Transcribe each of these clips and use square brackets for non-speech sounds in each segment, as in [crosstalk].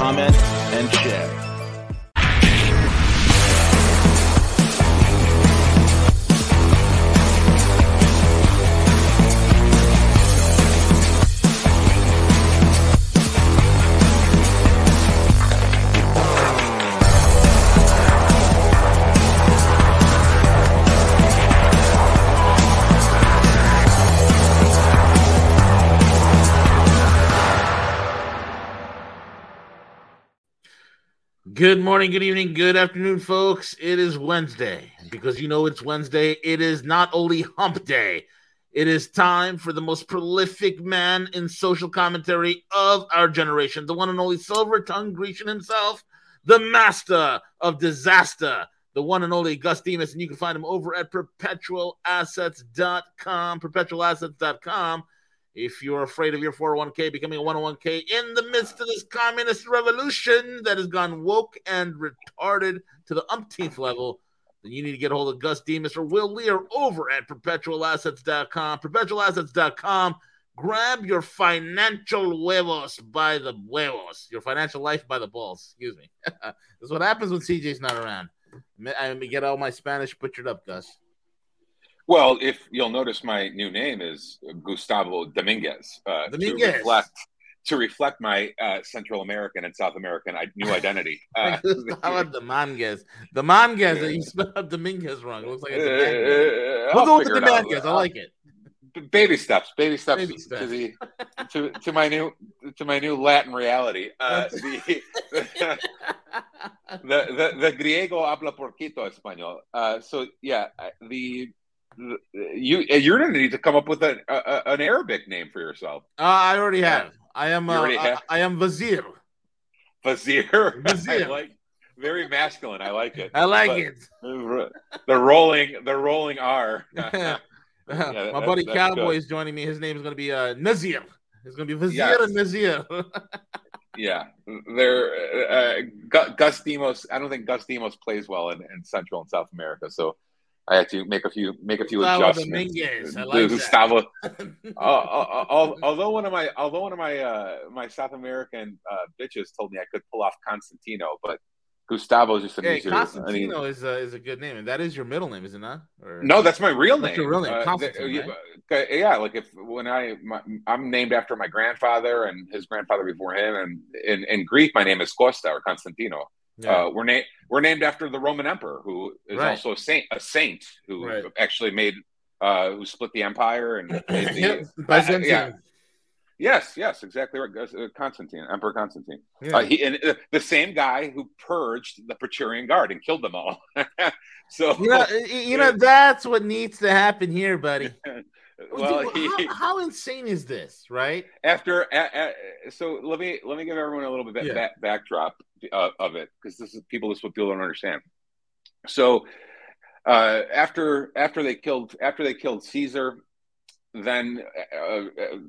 comment, and share. Good morning, good evening, good afternoon, folks. It is Wednesday. Because you know it's Wednesday, it is not only hump day, it is time for the most prolific man in social commentary of our generation, the one and only silver tongued Grecian himself, the master of disaster, the one and only Gus Demos. And you can find him over at perpetualassets.com, perpetualassets.com. If you're afraid of your 401k becoming a 101k in the midst of this communist revolution that has gone woke and retarded to the umpteenth level, then you need to get a hold of Gus Demos or Will Lear over at perpetualassets.com. Perpetualassets.com. Grab your financial huevos by the huevos, your financial life by the balls. Excuse me. [laughs] this is what happens when CJ's not around. I get all my Spanish butchered up, Gus. Well, if you'll notice, my new name is Gustavo Dominguez. Uh, Dominguez. To reflect, to reflect my uh, Central American and South American new identity. [laughs] Uh, Gustavo Dominguez. Dominguez. You spelled Dominguez wrong. It looks like a Dominguez. Uh, we'll go with the Dominguez. I like it. Baby steps, baby steps, baby steps. to the to, to my new to my new Latin reality. Uh, [laughs] the, [laughs] the, the the griego habla porquito español. Uh, so yeah, the you you're gonna need to come up with an a, an Arabic name for yourself. Uh, I already have. I am. Uh? I, I, am Vazir. Vazir. [laughs] Vazir. like very masculine. I like it. I like but it. [laughs] The rolling, the rolling R. [laughs] yeah, My buddy Cowboy is joining me. His name is going to be uh, Nazir. It's going to be Vazir yes. and Nazir. yeah, they're uh, Gus Demos. I don't think Gus Demos plays well in, in Central and South America. So I had to make a few make a few Gustavo adjustments. Dominguez. I like Gustavo. [laughs] uh, uh, uh although one of my although one of my uh, my South American uh, bitches told me I could pull off Constantino, but Gustavo is just an hey, easier. Constantino I mean, is a, is a good name, and that is your middle name, is it not? Or, no, that's my real name. Your real name, uh, Constantine. right? yeah, like if when I my, I'm named after my grandfather and his grandfather before him, and in, in Greek my name is Costa or Constantino. Yeah. Uh, we're named we're named after the Roman emperor, who is right. also a saint, a saint who right. actually made uh, who split the empire and [coughs] the, uh, yeah. Yes, yes, exactly right. Uh, Constantine, Emperor Constantine. Yeah. Uh, he and uh, the same guy who purged the Praetorian Guard and killed them all. [laughs] so you know, you know that's what needs to happen here, buddy. [laughs] well, Dude, he, how, how, insane is this, right? After, so let me let me give everyone a little bit yeah. back, backdrop uh, of it because this is people. This is what people don't understand. So uh, after after they killed after they killed Caesar, then uh,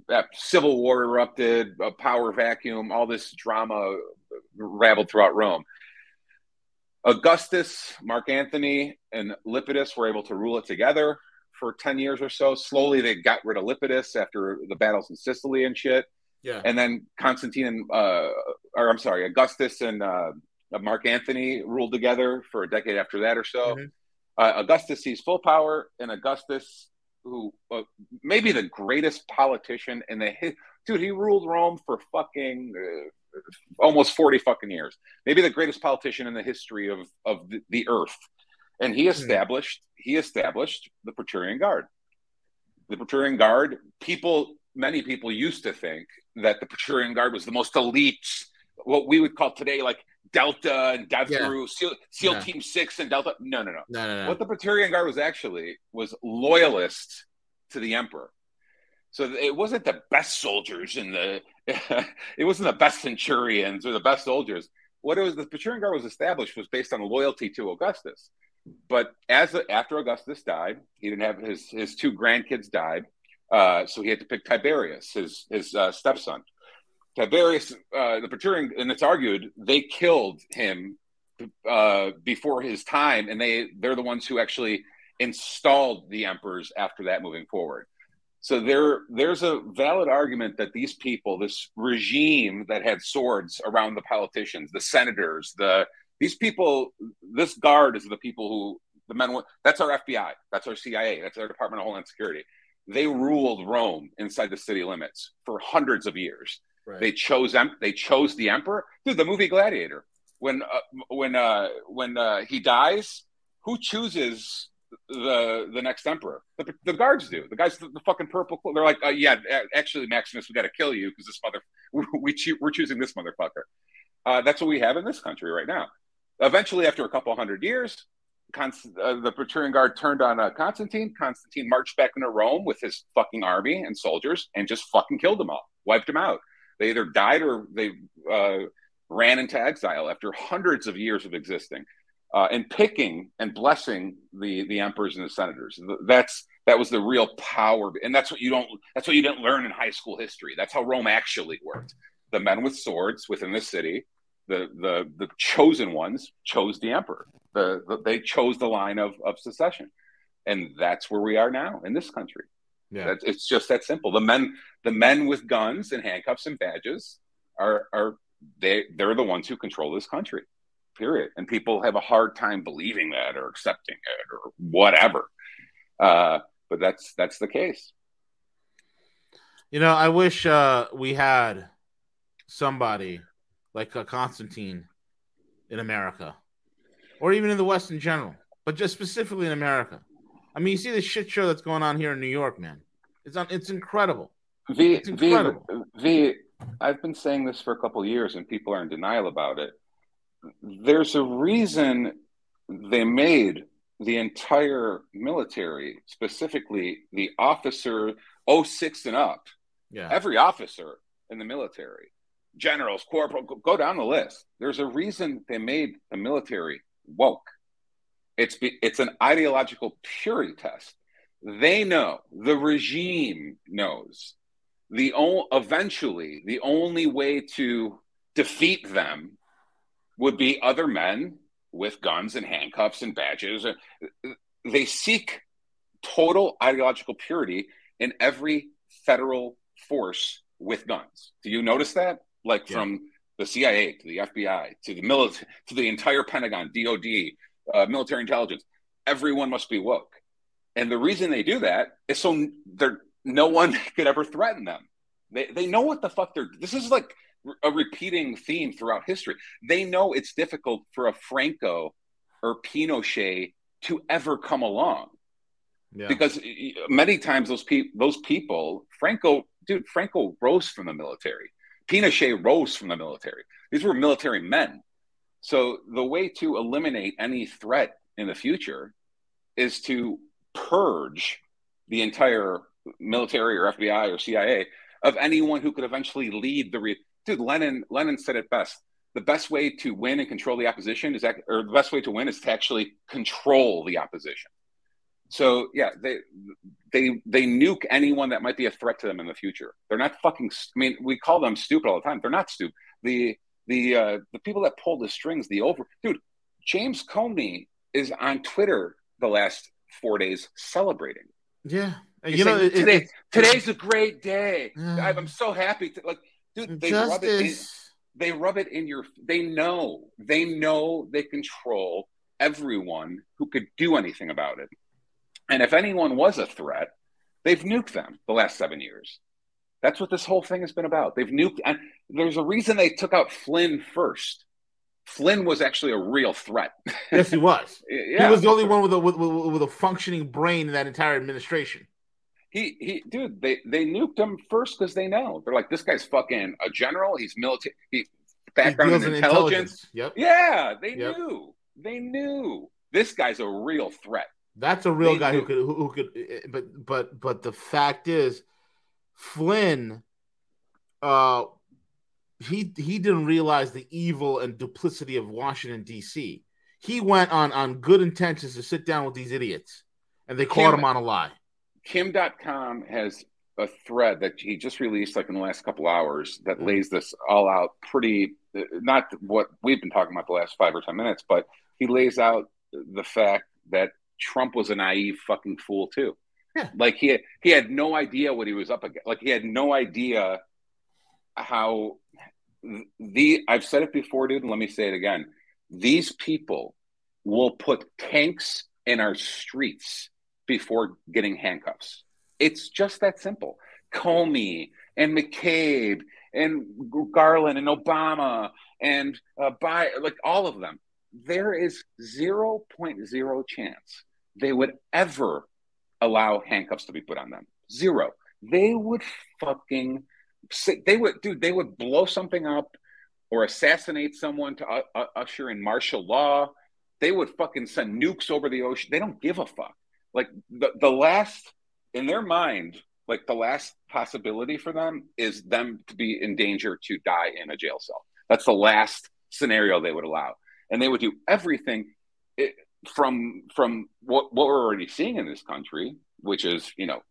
uh civil war erupted, a power vacuum, all this drama rabbled throughout Rome. Augustus, Mark Antony, and Lepidus were able to rule it together for 10 years or so. Slowly, they got rid of Lepidus after the battles in Sicily and shit. Yeah. And then Constantine and, uh, or I'm sorry, Augustus and uh, Mark Antony ruled together for a decade after that or so. Mm-hmm. Uh, Augustus sees full power, and Augustus, who uh, maybe the greatest politician in the dude, he ruled Rome for fucking uh, almost 40 fucking years. Maybe the greatest politician in the history of of the, the earth. And he hmm. established mm-hmm. he established the Praetorian Guard. The Praetorian Guard, people many people used to think that the Praetorian Guard was the most elite, what we would call today like Delta and Death yeah. Crew, SEAL, SEAL yeah. Team Six and Delta. No, no, no, no, no, no. What the Praetorian Guard was actually was loyalist to the Emperor. So it wasn't the best soldiers in the, [laughs] it wasn't the best centurions or the best soldiers. what it was the Praetorian Guard was established was based on loyalty to Augustus. But as after Augustus died, he didn't have his his two grandkids died, uh, so he had to pick Tiberius, his his uh, stepson. Tiberius, uh, the Praetorian, and it's argued they killed him uh, before his time, and they they're the ones who actually installed the emperors after that moving forward. So there, there's a valid argument that these people, this regime that had swords around the politicians, the senators, the these people, this guard is the people who the men. That's our FBI, that's our CIA, that's our Department of Homeland Security. They ruled Rome inside the city limits for hundreds of years. Right. They chose them. They chose the emperor. Dude, the movie Gladiator. When uh, when uh, when uh, he dies, who chooses the the next emperor. The, the guards do. The guys, the, the fucking purple. They're like, uh, yeah, actually, Maximus, we got to kill you because this mother, [laughs] we we're choosing this motherfucker. Uh, that's what we have in this country right now. Eventually, after a couple hundred years, Const- uh, the Praetorian Guard turned on uh, Constantine. Constantine marched back into Rome with his fucking army and soldiers and just fucking killed them all, wiped them out. They either died or they uh, ran into exile after hundreds of years of existing uh, and picking and blessing the the emperors and the senators. That's that was the real power, and that's what you don't. That's what you didn't learn in high school history. That's how Rome actually worked. The men with swords within the city, the the the chosen ones chose the emperor. The, the they chose the line of of succession, and that's where we are now in this country. Yeah, that's, it's just that simple. The men the men with guns and handcuffs and badges are are they they're the ones who control this country period. And people have a hard time believing that or accepting it or whatever. Uh, but that's that's the case. You know, I wish uh, we had somebody like a Constantine in America, or even in the West in general, but just specifically in America. I mean, you see the shit show that's going on here in New York, man. It's un- it's incredible. V, it's incredible. V, v, I've been saying this for a couple years, and people are in denial about it there's a reason they made the entire military, specifically the officer 06 and up, yeah. every officer in the military, generals, corporal, go down the list. There's a reason they made the military woke. It's it's an ideological purity test. They know the regime knows the o- eventually the only way to defeat them would be other men with guns and handcuffs and badges. They seek total ideological purity in every federal force with guns. Do you notice that? Like yeah. from the CIA to the FBI to the military to the entire Pentagon, DOD, uh, military intelligence, everyone must be woke. And the reason they do that is so there no one [laughs] could ever threaten them. They they know what the fuck they're. This is like a repeating theme throughout history. They know it's difficult for a Franco or Pinochet to ever come along. Yeah. Because many times those people, those people, Franco, dude, Franco rose from the military. Pinochet rose from the military. These were military men. So the way to eliminate any threat in the future is to purge the entire military or FBI or CIA of anyone who could eventually lead the re- dude, Lenin Lenin said it best. The best way to win and control the opposition is, act, or the best way to win is to actually control the opposition. So yeah, they they they nuke anyone that might be a threat to them in the future. They're not fucking. I mean, we call them stupid all the time. They're not stupid. The the uh, the people that pull the strings, the over dude, James Comey is on Twitter the last four days celebrating. Yeah, you know, it, today it, today's a great day. I'm so happy. To, like Dude, they Justice. rub it in, they rub it in your they know. They know they control everyone who could do anything about it. And if anyone was a threat, they've nuked them the last 7 years. That's what this whole thing has been about. They've nuked and there's a reason they took out Flynn first. Flynn was actually a real threat. [laughs] yes, he was. [laughs] yeah. He was the only one with a with, with, a functioning brain in that entire administration he he dude they they nuked him first because they know they're like this guy's fucking a general he's military he background in intelligence. intelligence. Yep. Yeah, they yep. knew. They knew this guy's a real threat. That's a real they guy who could who, who could but but but the fact is Flynn uh he he didn't realize the evil and duplicity of Washington D.C. He went on on good intentions to sit down with these idiots, and they caught him on a lie. Kim Dotcom has a thread that he just released like in the last couple hours that mm-hmm. lays this all out pretty not what we've been talking about the last five or ten minutes, but he lays out the fact that Trump was a naive fucking fool too. Yeah. Like he had, he had no idea what he was up against. Like he had no idea how the I've said it before, dude, and let me say it again. These people will put tanks in our streets before getting handcuffs. It's just that simple. Comey and McCabe and Garland and Obama and uh, by like all of them, there is 0.0 chance they would ever allow handcuffs to be put on them. Zero. They would fucking they would dude they would blow something up or assassinate someone to uh, usher in martial law. They would fucking send nukes over the ocean. They don't give a fuck. Like the the last in their mind, like the last possibility for them is them to be in danger to die in a jail cell. That's the last scenario they would allow, and they would do everything from from what what we're already seeing in this country, which is you know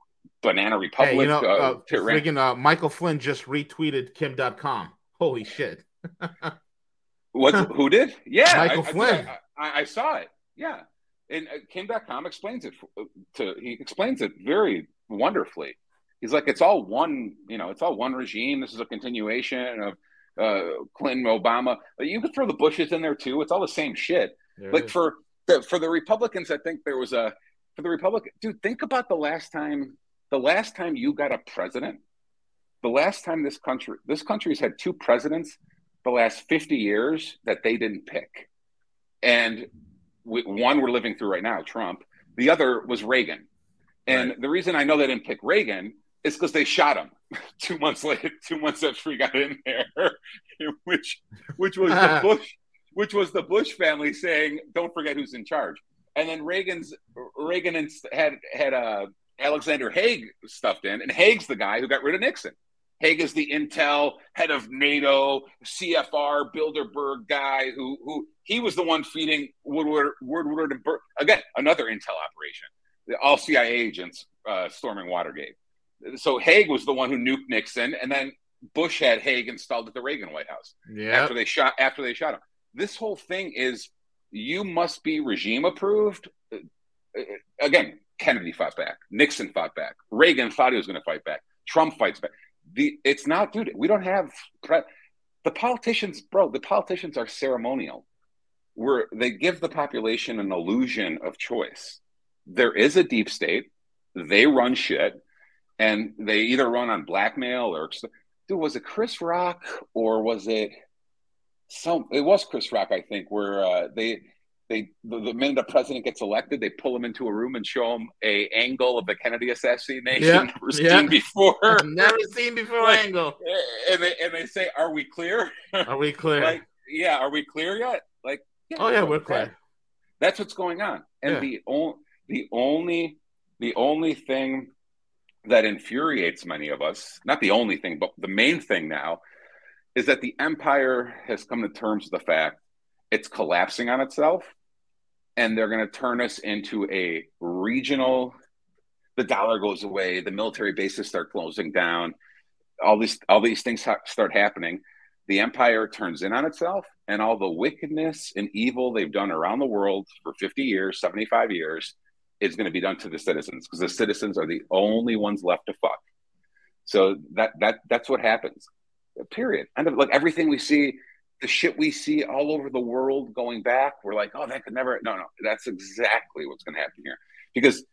banana republic. Hey, you know, uh, uh, freaking, uh, Michael Flynn just retweeted Kim Dotcom. Holy shit! [laughs] what? Who did? Yeah, Michael I, Flynn. I, I, I, saw it. Yeah, and uh, Kim Dotcom explains it uh, to he explains it very wonderfully. He's like, it's all one, you know, it's all one regime. This is a continuation of uh, Clinton, Obama. You could throw the Bushes in there too. It's all the same shit. There like for the for the Republicans, I think there was a for the Republican dude. Think about the last time the last time you got a president. The last time this country this country's had two presidents the last 50 years that they didn't pick. And we, one we're living through right now, Trump. The other was Reagan. And right. the reason I know they didn't pick Reagan is because they shot him [laughs] two months later, two months after he got in there, [laughs] which which was the [laughs] Bush, which was the Bush family saying, "Don't forget who's in charge." And then Reagan's Reagan had had uh, Alexander Haig stuffed in, and Haig's the guy who got rid of Nixon. Haig is the intel head of NATO, CFR Bilderberg guy who who he was the one feeding Woodward Woodward and Bur- again another intel operation all CIA agents uh, storming Watergate. So Haig was the one who nuked Nixon, and then Bush had Haig installed at the Reagan White House yeah. after they shot after they shot him. This whole thing is you must be regime approved. Uh, again, Kennedy fought back. Nixon fought back. Reagan thought he was going to fight back. Trump fights back. The it's not, dude. We don't have pre- the politicians, bro. The politicians are ceremonial. Where they give the population an illusion of choice there is a deep state. They run shit, and they either run on blackmail or dude. Was it Chris Rock or was it some? It was Chris Rock, I think, where uh, they they the, the, minute a president gets elected, they pull him into a room and show him a angle of the Kennedy assassination yeah, [laughs] never seen yeah. before, never seen before like, angle. And they and they say, "Are we clear? Are we clear? [laughs] like, yeah, are we clear yet? Like, yeah, oh yeah, we're clear. That's what's going on, and yeah. the only the only the only thing that infuriates many of us, not the only thing, but the main thing now, is that the empire has come to terms with the fact it's collapsing on itself and they're going to turn us into a regional the dollar goes away the military bases start closing down all these all these things ha- start happening the empire turns in on itself and all the wickedness and evil they've done around the world for 50 years 75 years is going to be done to the citizens because the citizens are the only ones left to fuck. So that that that's what happens. Period. And like everything we see, the shit we see all over the world going back, we're like, oh, that could never. No, no, that's exactly what's going to happen here because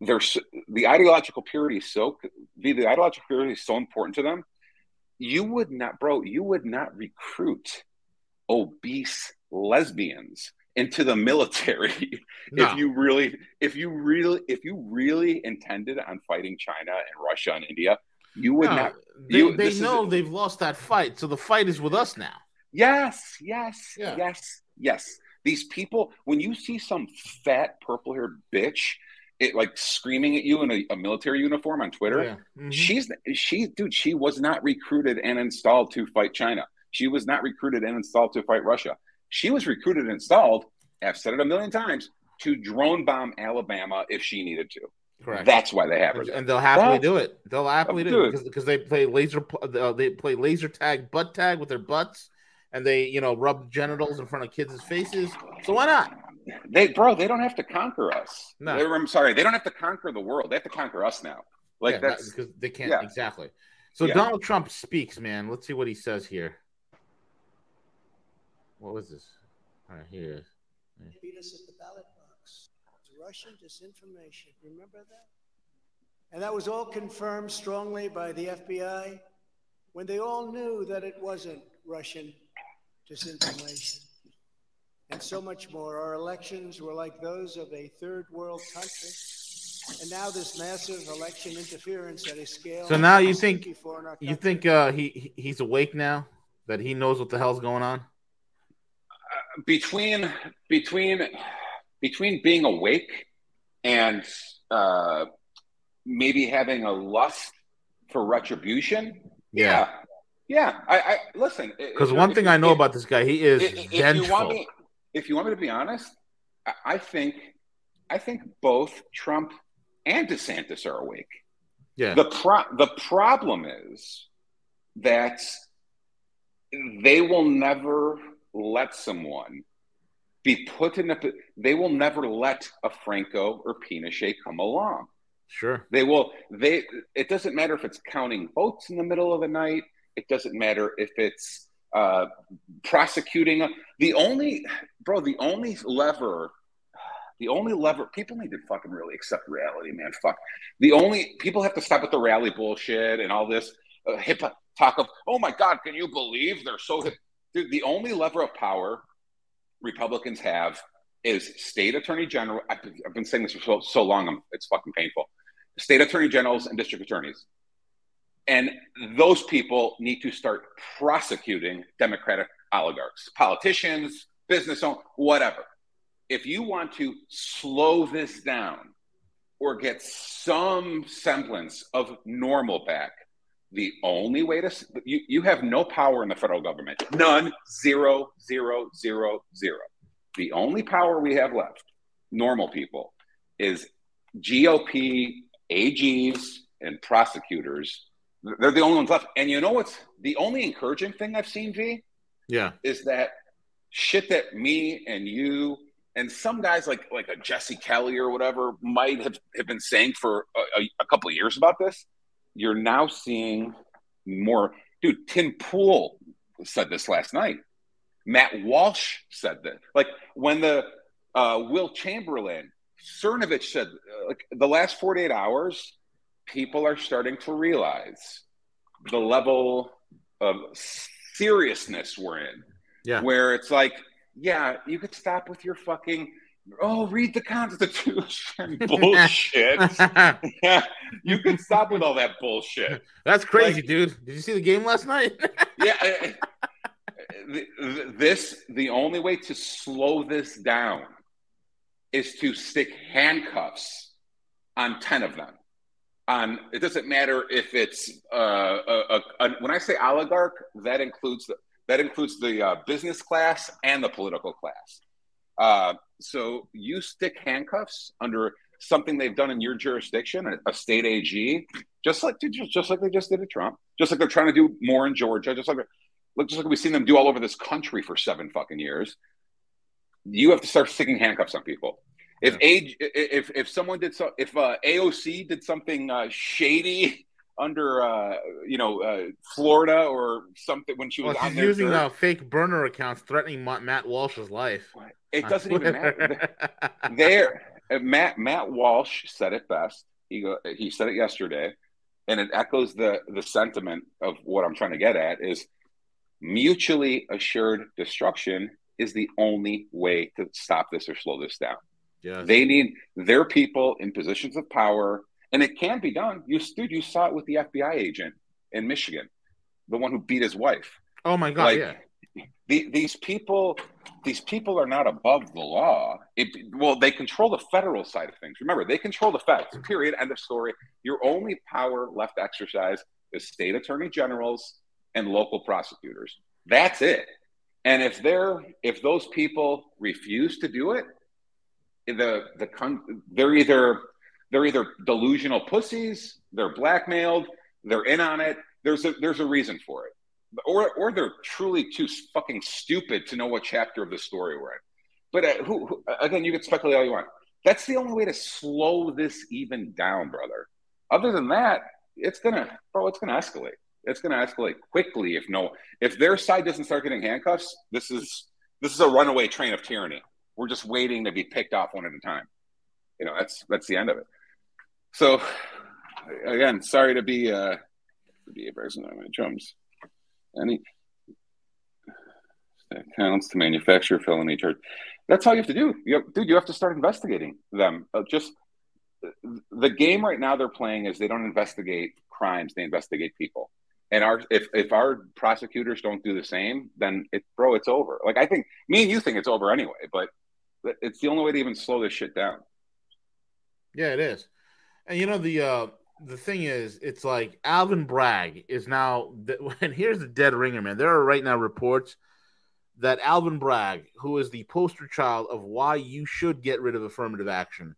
there's the ideological purity is so the, the ideological purity is so important to them. You would not, bro. You would not recruit obese lesbians into the military [laughs] no. if you really if you really if you really intended on fighting China and Russia and India you would no, not you, they, they know they've lost that fight so the fight is with us now yes yes yeah. yes yes these people when you see some fat purple haired bitch it like screaming at you in a, a military uniform on Twitter. Yeah. Mm-hmm. She's she dude. She was not recruited and installed to fight China. She was not recruited and installed to fight Russia. She was recruited and installed, I've said it a million times, to drone bomb Alabama if she needed to. Correct. That's why they have her. And they'll happily That's, do it. They'll happily do it because, because they play laser uh, they play laser tag, butt tag with their butts, and they you know rub genitals in front of kids' faces. So why not? They bro, they don't have to conquer us. No, they, I'm sorry, they don't have to conquer the world. They have to conquer us now. Like yeah, that's because they can't yeah. exactly. So yeah. Donald Trump speaks, man. Let's see what he says here. What was this? All right, here it is. Beat us at the ballot Russian disinformation. Remember that? And that was all confirmed strongly by the FBI when they all knew that it wasn't Russian disinformation. And so much more. Our elections were like those of a third world country. And now this massive election interference at a scale. So now you think you think uh, he he's awake now that he knows what the hell's going on. Uh, between between between being awake and uh, maybe having a lust for retribution. Yeah. Yeah. yeah. I, I listen. Because one thing I know if, about this guy, he is if, if you want me, if you want me to be honest, I think I think both Trump and DeSantis are awake. Yeah. The pro- the problem is that they will never let someone be put in a they will never let a Franco or Pinochet come along. Sure. They will they it doesn't matter if it's counting votes in the middle of the night, it doesn't matter if it's uh prosecuting the only bro, the only lever the only lever people need to fucking really accept reality, man. Fuck. The only people have to stop with the rally bullshit and all this uh, hip talk of, oh my god, can you believe they're so hip? Dude, the only lever of power Republicans have is state attorney general. I've been, saying this for so, so long, I'm, it's fucking painful. State attorney generals and district attorneys. And those people need to start prosecuting Democratic oligarchs, politicians, business owners, whatever. If you want to slow this down or get some semblance of normal back, the only way to you, you have no power in the federal government. None. Zero zero zero zero. The only power we have left normal people is gop ags and prosecutors. They're the only ones left. And you know what's the only encouraging thing i've seen v? Yeah. Is that shit that me and you and some guys like like a jesse kelly or whatever might have, have been saying for a, a, a couple of years about this you're now seeing more. Dude, Tim Pool said this last night. Matt Walsh said that. Like when the uh, Wilt Chamberlain, Cernovich said, uh, like the last 48 hours, people are starting to realize the level of seriousness we're in. Yeah. Where it's like, yeah, you could stop with your fucking oh, read the Constitution [laughs] bullshit. yeah, [laughs] [laughs] you can stop with all that bullshit. That's crazy, like, dude. Did you see the game last night? yeah. this the only way to slow this down is to stick handcuffs on 10 of them on it doesn't matter if it's uh, a, a, a, when i say oligarch that includes the, that includes the uh, business class and the political class uh, so you stick handcuffs under something they've done in your jurisdiction, a, a state AG, just like just, just like they just did at Trump, just like they're trying to do more in Georgia, just like just like we've seen them do all over this country for seven fucking years. You have to start sticking handcuffs on people. If yeah. age, if if someone did so, if uh, AOC did something uh, shady under uh, you know uh, Florida or something when she was well, using uh, fake burner accounts threatening Matt Walsh's life. It doesn't even matter. [laughs] there, uh, Matt Matt Walsh said it best. He go, he said it yesterday, and it echoes the the sentiment of what I'm trying to get at is mutually assured destruction is the only way to stop this or slow this down. Yeah, they need their people in positions of power, and it can be done. You stood, you saw it with the FBI agent in Michigan, the one who beat his wife. Oh my god! Like, yeah the, these people these people are not above the law. It, well, they control the federal side of things. Remember, they control the feds. Period. End of story. Your only power left to exercise is state attorney generals and local prosecutors. That's it. And if they're if those people refuse to do it, the the they're either they're either delusional pussies, they're blackmailed, they're in on it. There's a there's a reason for it, or or they're truly too fucking stupid to know what chapter of the story we're in. But uh, who, who, again, you can speculate all you want. That's the only way to slow this even down, brother. Other than that, it's gonna, bro, it's gonna escalate. It's gonna escalate quickly if no, if their side doesn't start getting handcuffs. This is this is a runaway train of tyranny. We're just waiting to be picked off one at a time. You know, that's that's the end of it. So, again, sorry to be uh, to be a person on my drums. Any counts to manufacture felony charge. That's all you have to do. You have, dude, you have to start investigating them. Uh, just the game right now they're playing is they don't investigate crimes; they investigate people. And our if if our prosecutors don't do the same, then it bro, it's over. Like I think me and you think it's over anyway, but it's the only way to even slow this shit down. Yeah, it is. And you know the uh the thing is, it's like Alvin Bragg is now, [laughs] and here's the dead ringer, man. There are right now reports that Alvin Bragg, who is the poster child of why you should get rid of affirmative action,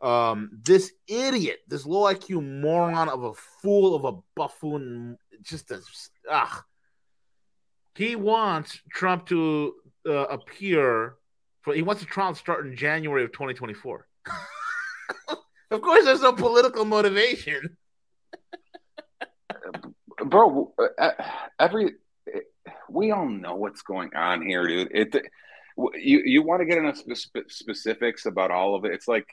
um, this idiot, this low IQ moron of a fool of a buffoon, just a ah, he wants Trump to uh, appear for. He wants the trial to start in January of 2024. [laughs] of course, there's no political motivation. [laughs] Bro, uh, every we all know what's going on here, dude. It you you want to get into spe- specifics about all of it. It's like,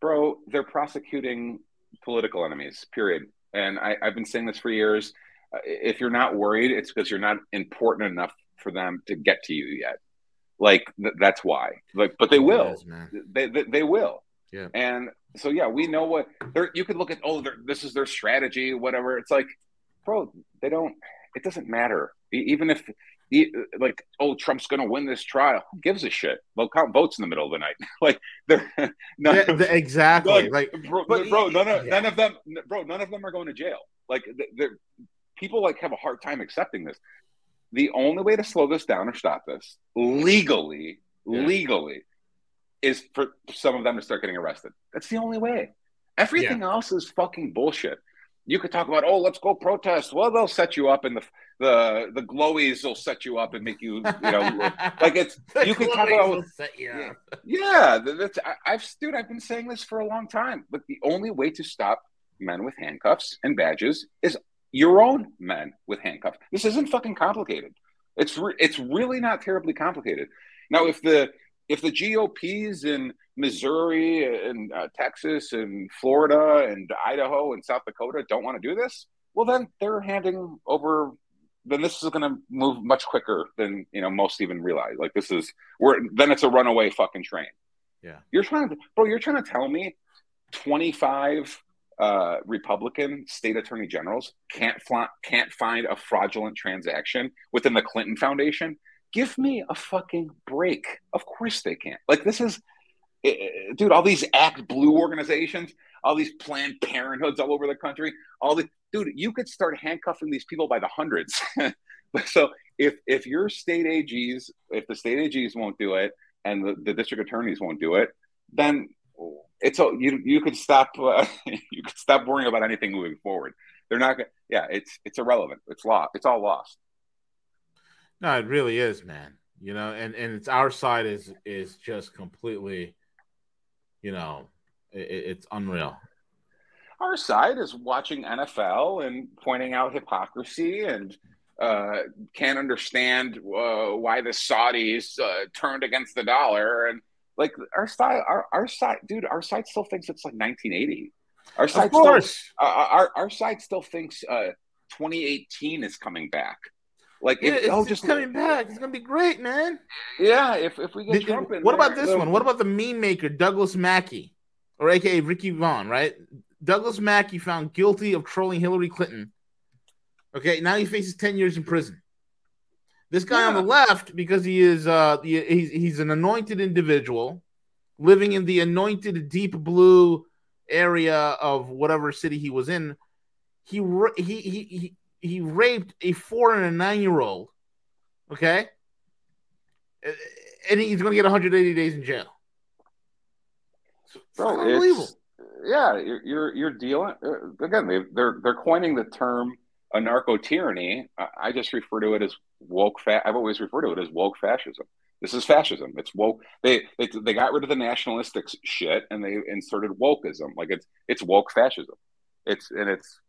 bro, they're prosecuting political enemies. Period. And I, I've been saying this for years. Uh, if you're not worried, it's because you're not important enough for them to get to you yet. Like th- that's why. Like, but they will. Is, they, they, they will. Yeah. And so yeah, we know what they're. You could look at oh, this is their strategy, whatever. It's like, bro, they don't. It doesn't matter even if like oh trump's going to win this trial who gives a shit they'll count votes in the middle of the night [laughs] like they're [laughs] none yeah, of, exactly like, bro, but, bro none of yeah. none of them bro none of them are going to jail like they're people like have a hard time accepting this the only way to slow this down or stop this legally yeah. legally is for some of them to start getting arrested that's the only way everything else is fucking bullshit you could talk about, oh, let's go protest. Well, they'll set you up, and the the the glowies will set you up and make you, you know, [laughs] like it's you could talk about. yeah, yeah, that's I, I've dude, I've been saying this for a long time. But the only way to stop men with handcuffs and badges is your own men with handcuffs. This isn't fucking complicated. It's re- it's really not terribly complicated. Now, if the if the GOPs in Missouri and uh, Texas and Florida and Idaho and South Dakota don't want to do this, well, then they're handing over. Then this is going to move much quicker than you know most even realize. Like this is where then it's a runaway fucking train. Yeah, you're trying to, bro. You're trying to tell me twenty five uh, Republican state attorney generals can't fl- can't find a fraudulent transaction within the Clinton Foundation Give me a fucking break. Of course they can't. Like this is, eh, eh, dude. All these ActBlue organizations, all these Planned Parenthoods all over the country. All the dude, you could start handcuffing these people by the hundreds. [laughs] so if if your state AGs, if the state AGs won't do it and the, the district attorneys won't do it, then it's all you you could stop uh, [laughs] you could stop worrying about anything moving forward. They're not gonna. Yeah, it's it's irrelevant. It's lost. It's all lost. No, it really is, man. You know, and and it's our side is is just completely, you know, it, it's unreal. Our side is watching NFL and pointing out hypocrisy and uh, can't understand uh, why the Saudis uh, turned against the dollar and like our side, our, our side, dude, our side still thinks it's like 1980. Our side, of course, still, uh, our our side still thinks uh, 2018 is coming back. Like, yeah, if, it's, oh, just coming back. It's gonna be great, man. Yeah, if, if we get Did, Trump in What there, about this one? What about the meme maker Douglas Mackey, or AKA Ricky Vaughn? Right, Douglas Mackey found guilty of trolling Hillary Clinton. Okay, now he faces ten years in prison. This guy yeah. on the left, because he is uh he's he's an anointed individual living in the anointed deep blue area of whatever city he was in. He he he he, he raped a four and a nine year old Okay, and he's going to get 180 days in jail. Bro, unbelievable. yeah, you're, you're you're dealing uh, again. They, they're they're coining the term anarcho tyranny. I just refer to it as woke. Fa- I've always referred to it as woke fascism. This is fascism. It's woke. They, they they got rid of the nationalistic shit and they inserted wokeism. Like it's it's woke fascism. It's and it's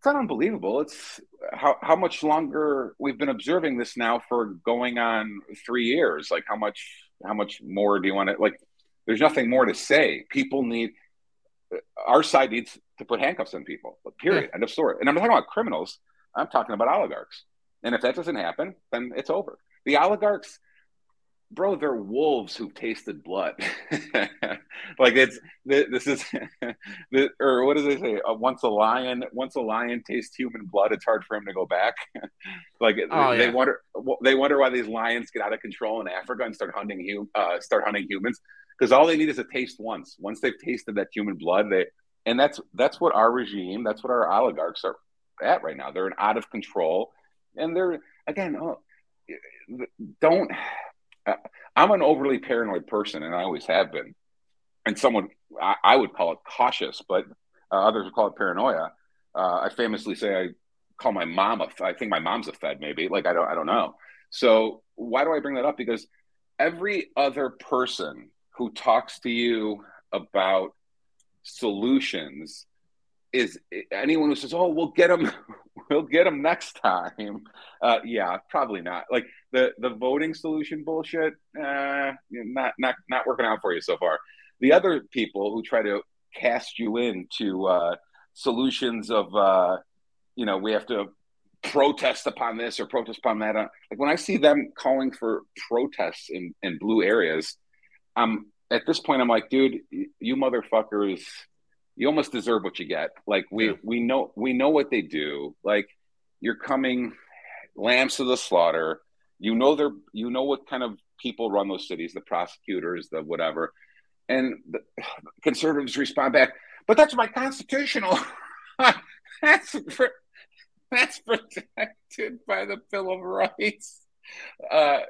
it's not unbelievable. It's how how much longer we've been observing this now for going on three years. Like how much how much more do you want to like? There's nothing more to say. People need our side needs to put handcuffs on people. Period. Yeah. End of story. And I'm not talking about criminals. I'm talking about oligarchs. And if that doesn't happen, then it's over. The oligarchs, bro, they're wolves who've tasted blood. [laughs] like it's this is, [laughs] or what does they say? Uh, once a lion, once a lion tastes human blood, it's hard for him to go back. [laughs] like oh, they yeah. wonder, they wonder why these lions get out of control in Africa and start hunting, uh, start hunting humans because all they need is a taste once. Once they've tasted that human blood, they and that's that's what our regime, that's what our oligarchs are at right now. They're out of control, and they're again, oh, don't. I'm an overly paranoid person, and I always have been. And someone I, I would call it cautious, but uh, others would call it paranoia. Uh, I famously say I call my mom a. I think my mom's a Fed, maybe. Like I don't. I don't know. So why do I bring that up? Because every other person who talks to you about solutions is anyone who says, "Oh, we'll get them, we'll get them next time." Uh, yeah, probably not. Like the the voting solution bullshit, uh, not not not working out for you so far. The other people who try to cast you into uh, solutions of, uh, you know, we have to protest upon this or protest upon that. Uh, like when I see them calling for protests in in blue areas, I'm at this point, I'm like, dude, you motherfuckers, you almost deserve what you get. Like we yeah. we know we know what they do. Like you're coming lambs to the slaughter. You know they're you know what kind of people run those cities, the prosecutors, the whatever. And the [sighs] conservatives respond back, but that's my constitutional. [laughs] that's for, that's protected by the Bill of Rights. Uh,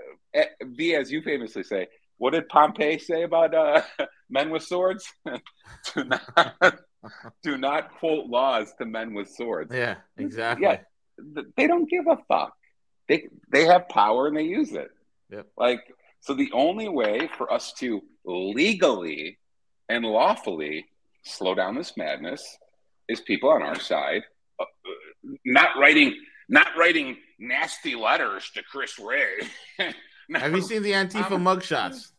V, as you famously say, what did Pompey say about uh, [laughs] men with swords? [laughs] do not [laughs] do not quote laws to men with swords. Yeah, exactly. Yeah, they don't give a fuck. They they have power and they use it. Yep. Like so, the only way for us to legally and lawfully slow down this madness is people on our side, uh, not writing not writing nasty letters to Chris Wray. No. Have you seen the Antifa um, mugshots?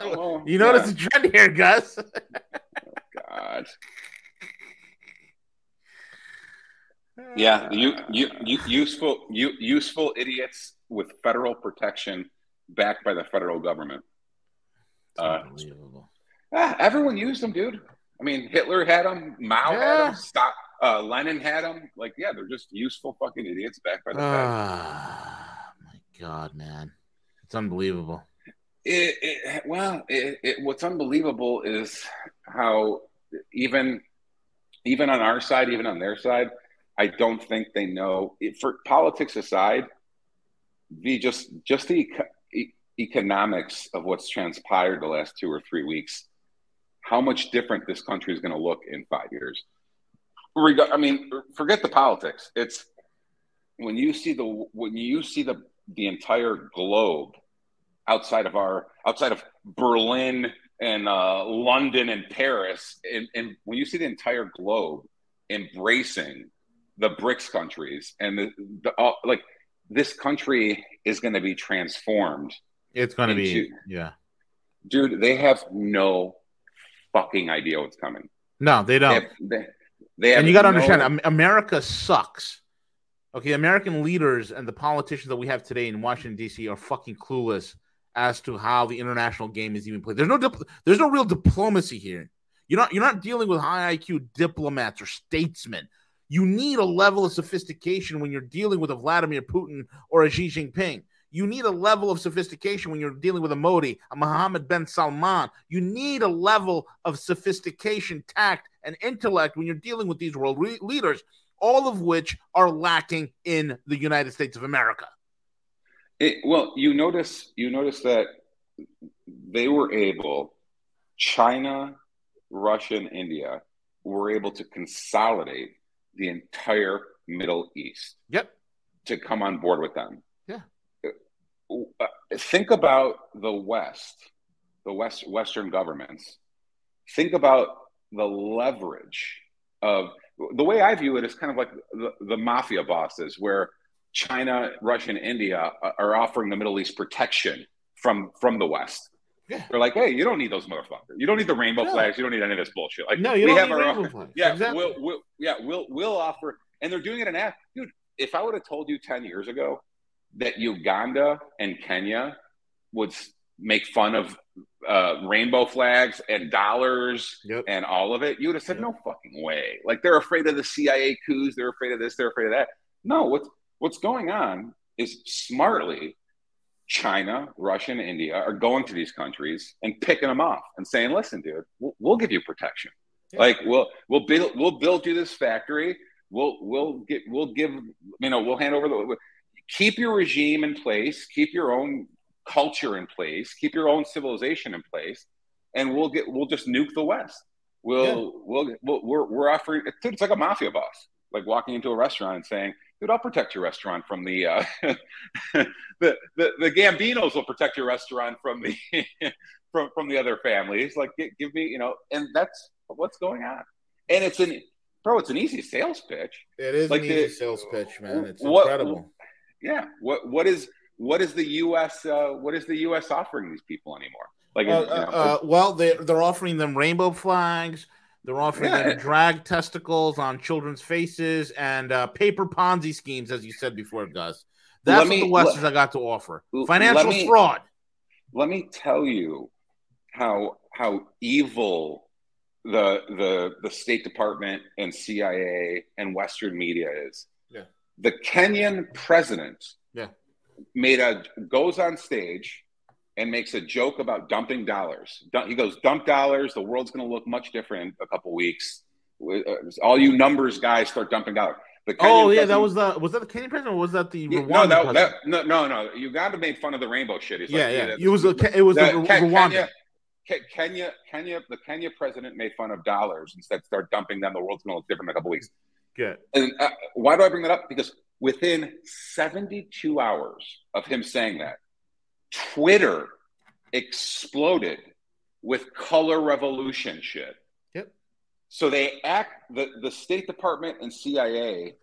Oh, you notice yeah. the trend here, Gus. oh, [laughs] God. Yeah, you, you, you, useful, you, useful idiots with federal protection backed by the federal government. Uh, unbelievable. Ah, everyone used them, dude. I mean, Hitler had them, Mao yeah. had them, Stop, uh, Lenin had them. Like, yeah, they're just useful fucking idiots backed by the. Ah, my God, man. It's unbelievable. It, it well, it, it, what's unbelievable is how even even on our side, even on their side, I don't think they know. for politics aside, the just just the e- economics of what's transpired the last two or three weeks, how much different this country is going to look in five years. Reg- I mean, forget the politics. It's when you see the when you see the the entire globe outside of our outside of Berlin and uh, London and Paris, and, and when you see the entire globe embracing the BRICS countries and the, the uh, like, this country is going to be transformed. It's going to be yeah, dude. They have no fucking idea what's coming. No, they don't. They have, they, they have and you got to no... understand, America sucks. Okay, American leaders and the politicians that we have today in Washington D.C. are fucking clueless as to how the international game is even played. There's no there's no real diplomacy here. You're not you're not dealing with high IQ diplomats or statesmen. You need a level of sophistication when you're dealing with a Vladimir Putin or a Xi Jinping. You need a level of sophistication when you're dealing with a Modi, a Mohammed bin Salman. You need a level of sophistication, tact, and intellect when you're dealing with these world re- leaders all of which are lacking in the United States of America. It, well, you notice you notice that they were able, China, Russia, and India were able to consolidate the entire Middle East. Yep. To come on board with them. Yeah. Uh, think about the West, the West Western governments. Think about the leverage of the way I view it is kind of like the, the mafia bosses, where China, Russia, and India are offering the Middle East protection from from the West. Yeah. They're like, hey, you don't need those motherfuckers. You don't need the rainbow no. flags. You don't need any of this bullshit. Like, no, you we don't have need our rainbow flags. Yeah, exactly. we'll, we'll, yeah, we'll we'll offer, and they're doing it in app, dude. If I would have told you ten years ago that Uganda and Kenya would make fun of uh, rainbow flags and dollars yep. and all of it, you would have said, yep. no fucking way. Like they're afraid of the CIA coups. They're afraid of this. They're afraid of that. No, what's what's going on is smartly China, Russia, and India are going to these countries and picking them off and saying, "Listen, dude, we'll, we'll give you protection. Yeah. Like we'll we'll build we'll build you this factory. We'll we'll get we'll give you know we'll hand over the keep your regime in place, keep your own culture in place, keep your own civilization in place, and we'll get we'll just nuke the West. We'll yeah. we'll, we'll we're we're offering dude, it's like a mafia boss, like walking into a restaurant and saying, dude, I'll protect your restaurant from the uh, [laughs] the, the the Gambinos will protect your restaurant from the [laughs] from from the other families. Like, give, give me, you know, and that's what's going on. And it's an bro, it's an easy sales pitch. It is like an easy sales pitch, man. It's what, incredible. Yeah. What what is what is the U.S. Uh, what is the U.S. offering these people anymore? Like, uh, you know, uh, well, they they're offering them rainbow flags. They're offering yeah. them drag testicles on children's faces and uh, paper Ponzi schemes, as you said before, Gus. That's what the Westerns I got to offer. Financial me, fraud. Let me tell you how how evil the the the State Department and CIA and Western media is. Yeah. The Kenyan president yeah. Made a goes on stage and makes a joke about dumping dollars. He goes, "Dump dollars. The world's going to look much different in a couple weeks. Uh, all you numbers guys start dumping dollars." oh yeah, that was the was that the Kenyan president or was that the yeah, no, that, that, no no no Uganda made fun of the rainbow shit. He's yeah, like, yeah, yeah. It was a it was the, the Rwanda. Kenya, Kenya, Kenya, the Kenya president made fun of dollars instead start dumping them. The world's going to look different in a couple weeks. Good. And uh, why do I bring that up? Because within 72 hours of him saying that, Twitter exploded with color revolution shit. Yep. So they act the, the State Department and CIA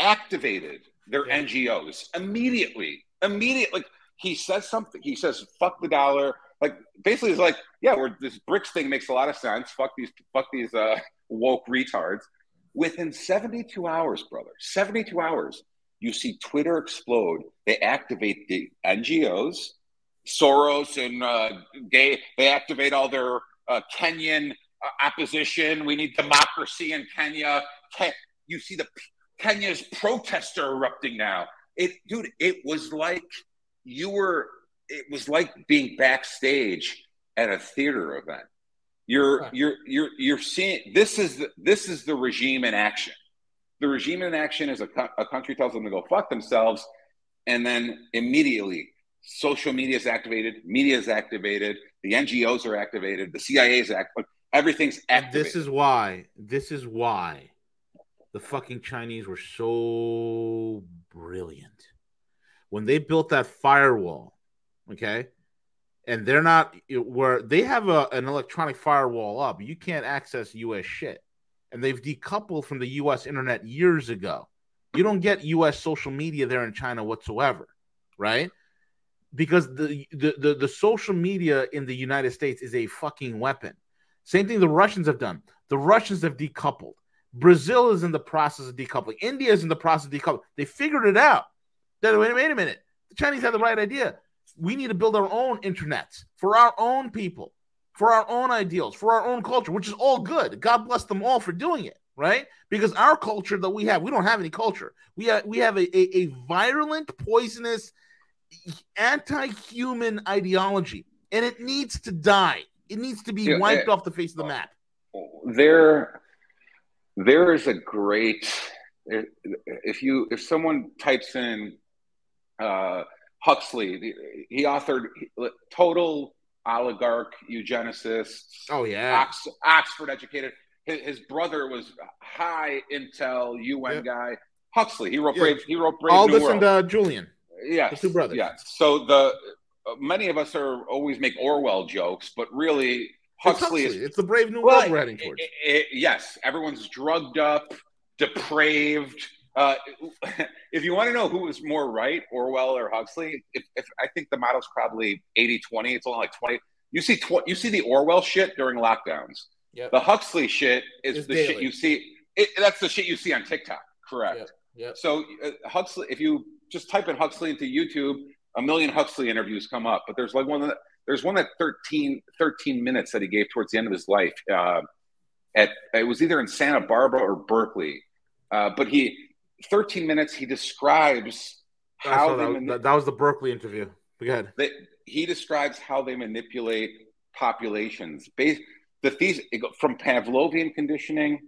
activated their yeah. NGOs immediately. Immediately. Like he says something, he says, fuck the dollar. Like basically it's like, yeah, we're this BRICS thing makes a lot of sense. Fuck these fuck these uh woke retards. Within 72 hours, brother, 72 hours, you see Twitter explode. They activate the NGOs, Soros and uh, they they activate all their uh, Kenyan uh, opposition. We need democracy in Kenya. Ken- you see the Kenya's protests are erupting now. It, dude, it was like you were. It was like being backstage at a theater event. You're you're you're you're seeing this is the, this is the regime in action. The regime in action is a, a country tells them to go fuck themselves, and then immediately social media is activated, media is activated, the NGOs are activated, the CIA is activated, everything's activated. This is why, this is why the fucking Chinese were so brilliant. When they built that firewall, okay, and they're not where they have a, an electronic firewall up, you can't access US shit. And they've decoupled from the US internet years ago. You don't get US social media there in China whatsoever, right? Because the, the the the social media in the United States is a fucking weapon. Same thing the Russians have done. The Russians have decoupled. Brazil is in the process of decoupling. India is in the process of decoupling. They figured it out. Wait, wait a minute. The Chinese had the right idea. We need to build our own internets for our own people, for our own ideals, for our own culture, which is all good. God bless them all for doing it, right? Because our culture that we have, we don't have any culture. We have we have a, a, a virulent, poisonous, anti-human ideology, and it needs to die. It needs to be yeah, wiped uh, off the face of the map. There there is a great if you if someone types in uh, Huxley. He authored Total Oligarch Eugenicist. Oh yeah, Ox, Oxford educated. His, his, brother was high intel UN guy. Huxley. He wrote yeah. Brave. He wrote Brave Aldous New World. and uh, Julian. Yeah, two brothers. Yeah. So the uh, many of us are always make Orwell jokes, but really Huxley, it's, Huxley. it's the Brave New well, World we're heading towards. It, it, yes, everyone's drugged up, depraved. Uh, [laughs] if you want to know who was more right, Orwell or Huxley, if, if I think the model's probably 80-20, it's only like 20. You see tw- you see the Orwell shit during lockdowns. Yep. The Huxley shit is it's the daily. shit you see. It, that's the shit you see on TikTok. Correct. Yep. Yep. So uh, Huxley, if you just type in Huxley into YouTube, a million Huxley interviews come up. But there's like one that there's one that 13, 13 minutes that he gave towards the end of his life. Uh, at it was either in Santa Barbara or Berkeley, uh, but he 13 minutes he describes how that, mani- that, was the Berkeley interview. Go ahead. They, he describes how they manipulate populations based the thesis from Pavlovian conditioning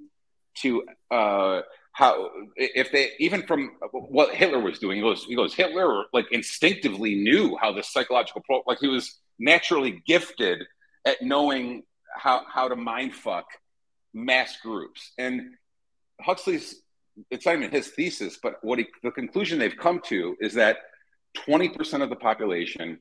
to uh, how if they even from what Hitler was doing, he goes he goes Hitler like instinctively knew how the psychological pro like he was naturally gifted at knowing how how to mind fuck mass groups and Huxley's it's not even his thesis, but what he, the conclusion they've come to is that 20% of the population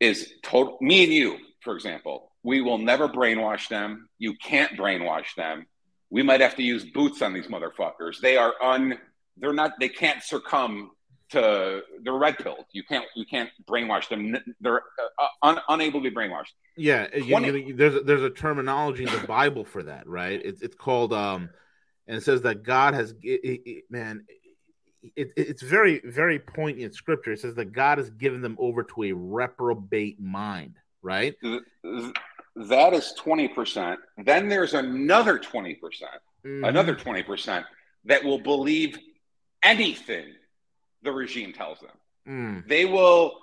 is total me and you, for example. We will never brainwash them. You can't brainwash them. We might have to use boots on these motherfuckers. They are un they're not they can't succumb to they're red pilled. You can't you can't brainwash them. They're uh, un, unable to be brainwashed. Yeah, 20, you, you, there's a, there's a terminology in the Bible for that, right? It's it's called um and says that God has it, it, man it, it's very very poignant scripture it says that god has given them over to a reprobate mind right that is 20% then there's another 20% mm-hmm. another 20% that will believe anything the regime tells them mm. they will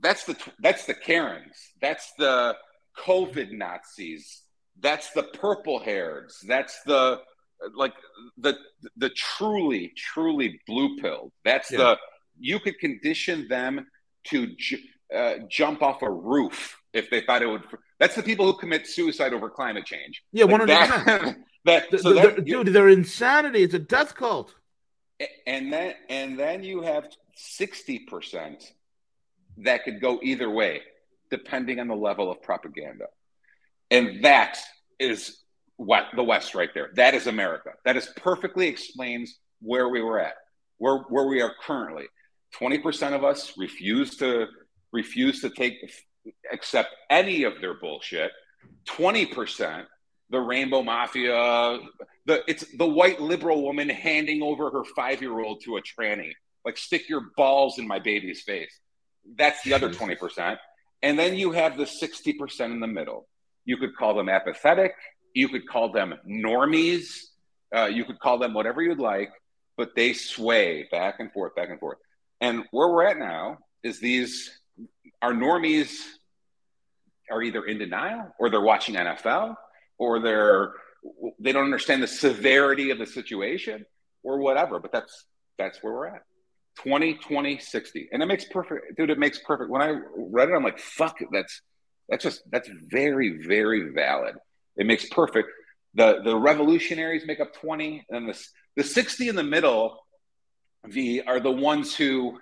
that's the that's the karens that's the covid nazis that's the purple hairs that's the like the the truly truly blue pill. That's yeah. the you could condition them to ju- uh, jump off a roof if they thought it would. That's the people who commit suicide over climate change. Yeah, one hundred percent. That [laughs] so that, dude, their insanity. It's a death cult. And then and then you have sixty percent that could go either way, depending on the level of propaganda, and that is what the West right there. That is America. That is perfectly explains where we were at, where where we are currently. Twenty percent of us refuse to refuse to take accept any of their bullshit. Twenty percent, the rainbow mafia, the it's the white liberal woman handing over her five year old to a tranny. Like stick your balls in my baby's face. That's the other twenty percent. And then you have the sixty percent in the middle. You could call them apathetic you could call them normies. Uh, you could call them whatever you'd like, but they sway back and forth, back and forth. And where we're at now is these our normies are either in denial or they're watching NFL or they're they don't understand the severity of the situation or whatever. But that's that's where we're at. 20, 20, 60. And it makes perfect dude, it makes perfect. When I read it, I'm like, fuck, that's that's just that's very, very valid. It makes perfect. The the revolutionaries make up 20, and the, the 60 in the middle, the are the ones who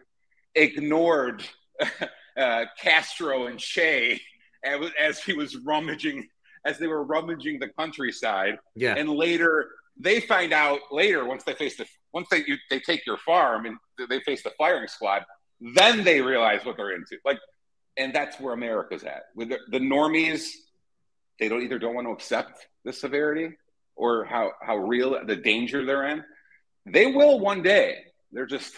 ignored [laughs] uh, Castro and Che as, as he was rummaging, as they were rummaging the countryside. Yeah. And later they find out later once they face the once they you, they take your farm and they face the firing squad, then they realize what they're into. Like, and that's where America's at. With the, the normies they don't either don't want to accept the severity or how how real the danger they're in. They will one day. They're just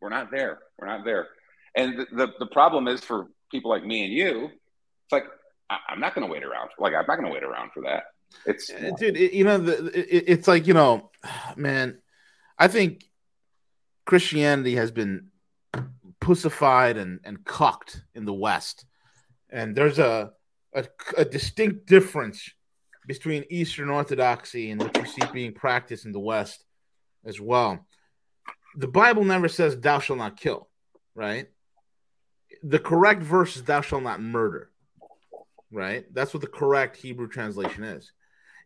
we're not there. We're not there. And the the, the problem is for people like me and you, it's like I, am not going to wait around. Like I'm not going to wait around for that. It's uh, dude. It, you know, the, it, it's like you know, [sighs] man. I think Christianity has been pussified and and cucked in the West, and there's a a, a distinct difference between Eastern Orthodoxy and what you see being practiced in the West as well. The Bible never says "Thou shalt not kill," right? the correct verse is "Thou shalt not murder." Right. That's what the correct Hebrew translation is.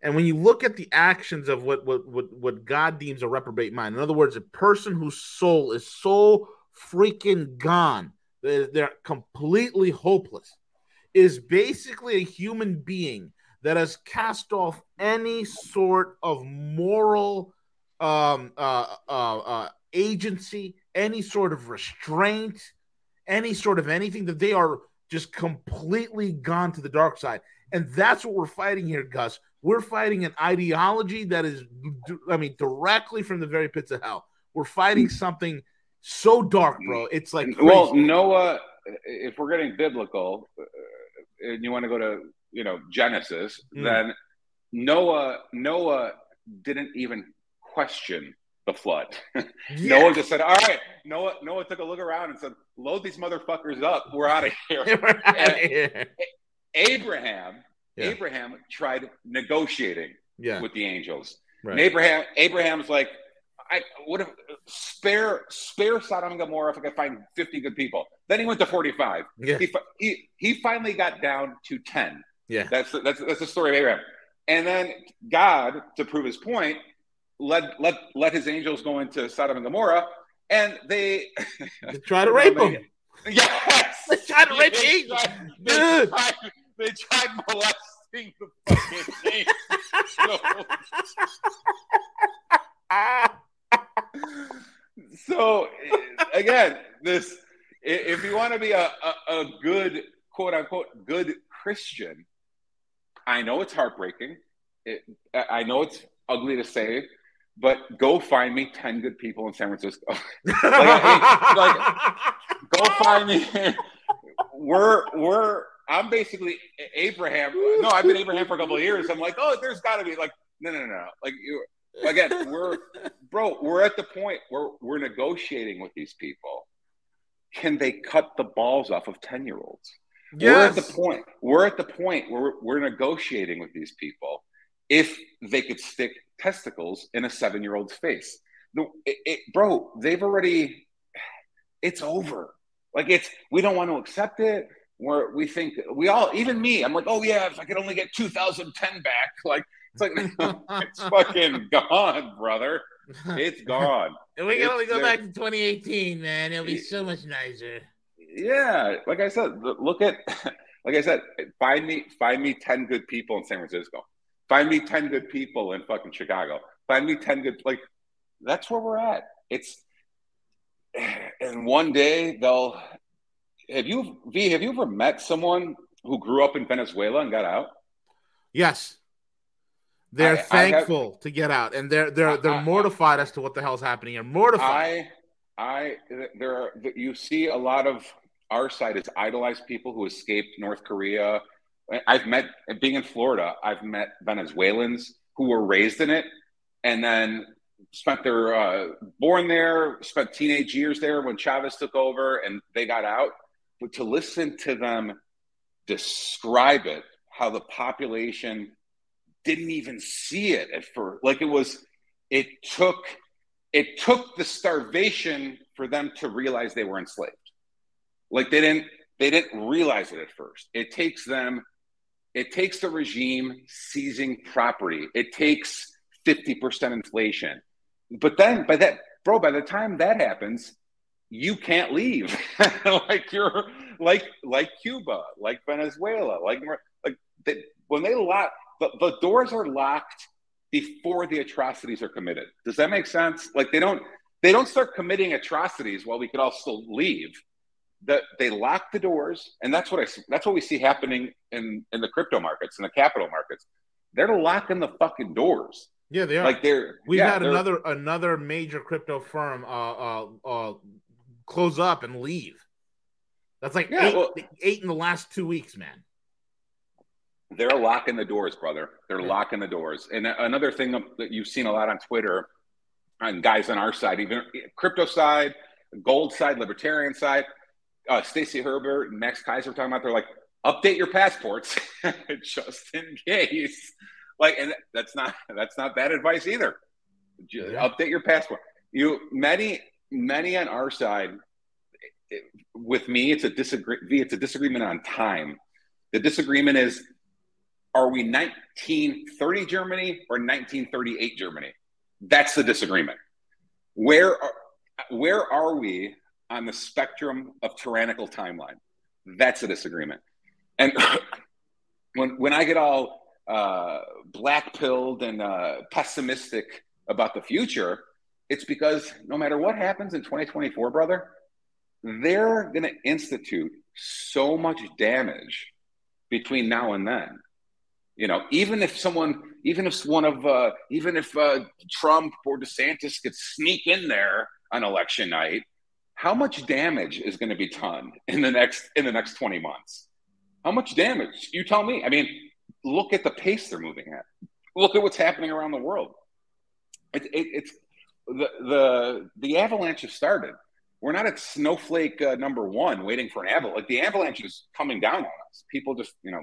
And when you look at the actions of what what what, what God deems a reprobate mind, in other words, a person whose soul is so freaking gone, they're, they're completely hopeless, is basically a human being that has cast off any sort of moral um, uh, uh, uh, agency, any sort of restraint, any sort of anything that they are just completely gone to the dark side. And that's what we're fighting here, Gus. We're fighting an ideology that is, I mean, directly from the very pits of hell. We're fighting something so dark, bro. It's like crazy. well, Noah. If we're getting biblical, and you want to go to you know Genesis, mm. then Noah Noah didn't even question the flood. [laughs] Yeah. Noah just said, "All right." Noah Noah took a look around and said, "Load these motherfuckers up. We're out of [laughs] here." here. Abraham yeah. Abraham tried negotiating yeah. with the angels. Right. And Abraham, Abraham's like, I would have spare spare Sodom and Gomorrah if I could find 50 good people. Then he went to 45. Yeah. He, he he finally got down to 10. Yeah. That's that's that's the story of Abraham. And then God, to prove his point, let let let his angels go into Sodom and Gomorrah, and they, [laughs] they try to rape them. Yes, they try to rape they. Tried, they, tried, they tried molesting the fucking angels. [laughs] so again, this if you want to be a, a, a, good quote unquote good Christian, I know it's heartbreaking. It, I know it's ugly to say, but go find me 10 good people in San Francisco. [laughs] like, like, go find me. [laughs] we're, we're, I'm basically Abraham. No, I've been Abraham for a couple of years. I'm like, oh, there's got to be like, no, no, no. Like, you, again, we're, bro, we're at the point where we're negotiating with these people. Can they cut the balls off of 10 year olds? Yes. We're at the point. We're at the point where we're negotiating with these people if they could stick testicles in a seven year old's face. No, it, it, bro, they've already, it's over. Like it's, we don't want to accept it. Where we think we all, even me, I'm like, oh yeah, if I could only get 2010 back, like it's like [laughs] it's fucking gone, brother. It's gone. [laughs] and we can only go back to 2018, man. It'll be so much nicer. Yeah, like I said, look at, [laughs] like I said, find me, find me 10 good people in San Francisco Find me 10 good people in fucking Chicago. Find me 10 good, like, that's where we're at. It's, [sighs] and one day they'll, have you, V, have you ever met someone who grew up in Venezuela and got out? Yes. They're I, thankful I have, to get out, and they're they're they're I, mortified as to what the hell's happening here. Mortified. I I there are you see a lot of our side is idolized people who escaped North Korea I've met being in Florida, I've met Venezuelans who were raised in it and then spent their uh, born there, spent teenage years there when Chavez took over and they got out. But to listen to them describe it, how the population didn't even see it at first, like it was, it took, it took the starvation for them to realize they were enslaved. Like they didn't, they didn't realize it at first. It takes them it takes the regime seizing property. It takes 50% inflation. But then by that, bro, by the time that happens, you can't leave. [laughs] like you're like like Cuba, like Venezuela, like like when they lock the, the doors are locked before the atrocities are committed. Does that make sense? Like they don't they don't start committing atrocities while we could all still leave that they lock the doors, and that's what I that's what we see happening in in the crypto markets and the capital markets. They're locking the fucking doors. Yeah, they are. Like they're. We've yeah, had another another major crypto firm uh, uh, uh, close up and leave. That's like yeah, eight, well, eight in the last two weeks, man. They're locking the doors, brother. They're yeah. locking the doors. And another thing that you've seen a lot on Twitter, on guys on our side, even eh, crypto side, gold side, libertarian side, uh, Stacy Herbert and Max Keiser were talking about. They're like, update your passports [laughs] just in case. Like, and that's not that's not bad advice either. Just yeah. Update your passport. You many many on our side. Eh, eh, with me, it's a disagree. It's a disagreement on time. The disagreement is: Are we 1930 Germany or 1938 Germany? That's the disagreement. Where are, where are we on the spectrum of tyrannical timeline? That's a disagreement. And [laughs] when when I get all uh, black pilled and uh, pessimistic about the future, it's because no matter what happens in 2024, brother, they're going to institute so much damage between now and then. You know, even if someone, even if one of, uh, even if uh, Trump or DeSantis could sneak in there on election night, how much damage is going to be done in the next in the next 20 months? How much damage? You tell me. I mean, look at the pace they're moving at. Look at what's happening around the world. It, it, it's the the the avalanche has started. We're not at snowflake uh, number one, waiting for an avalanche. Like the avalanche is coming down on us. People just, you know,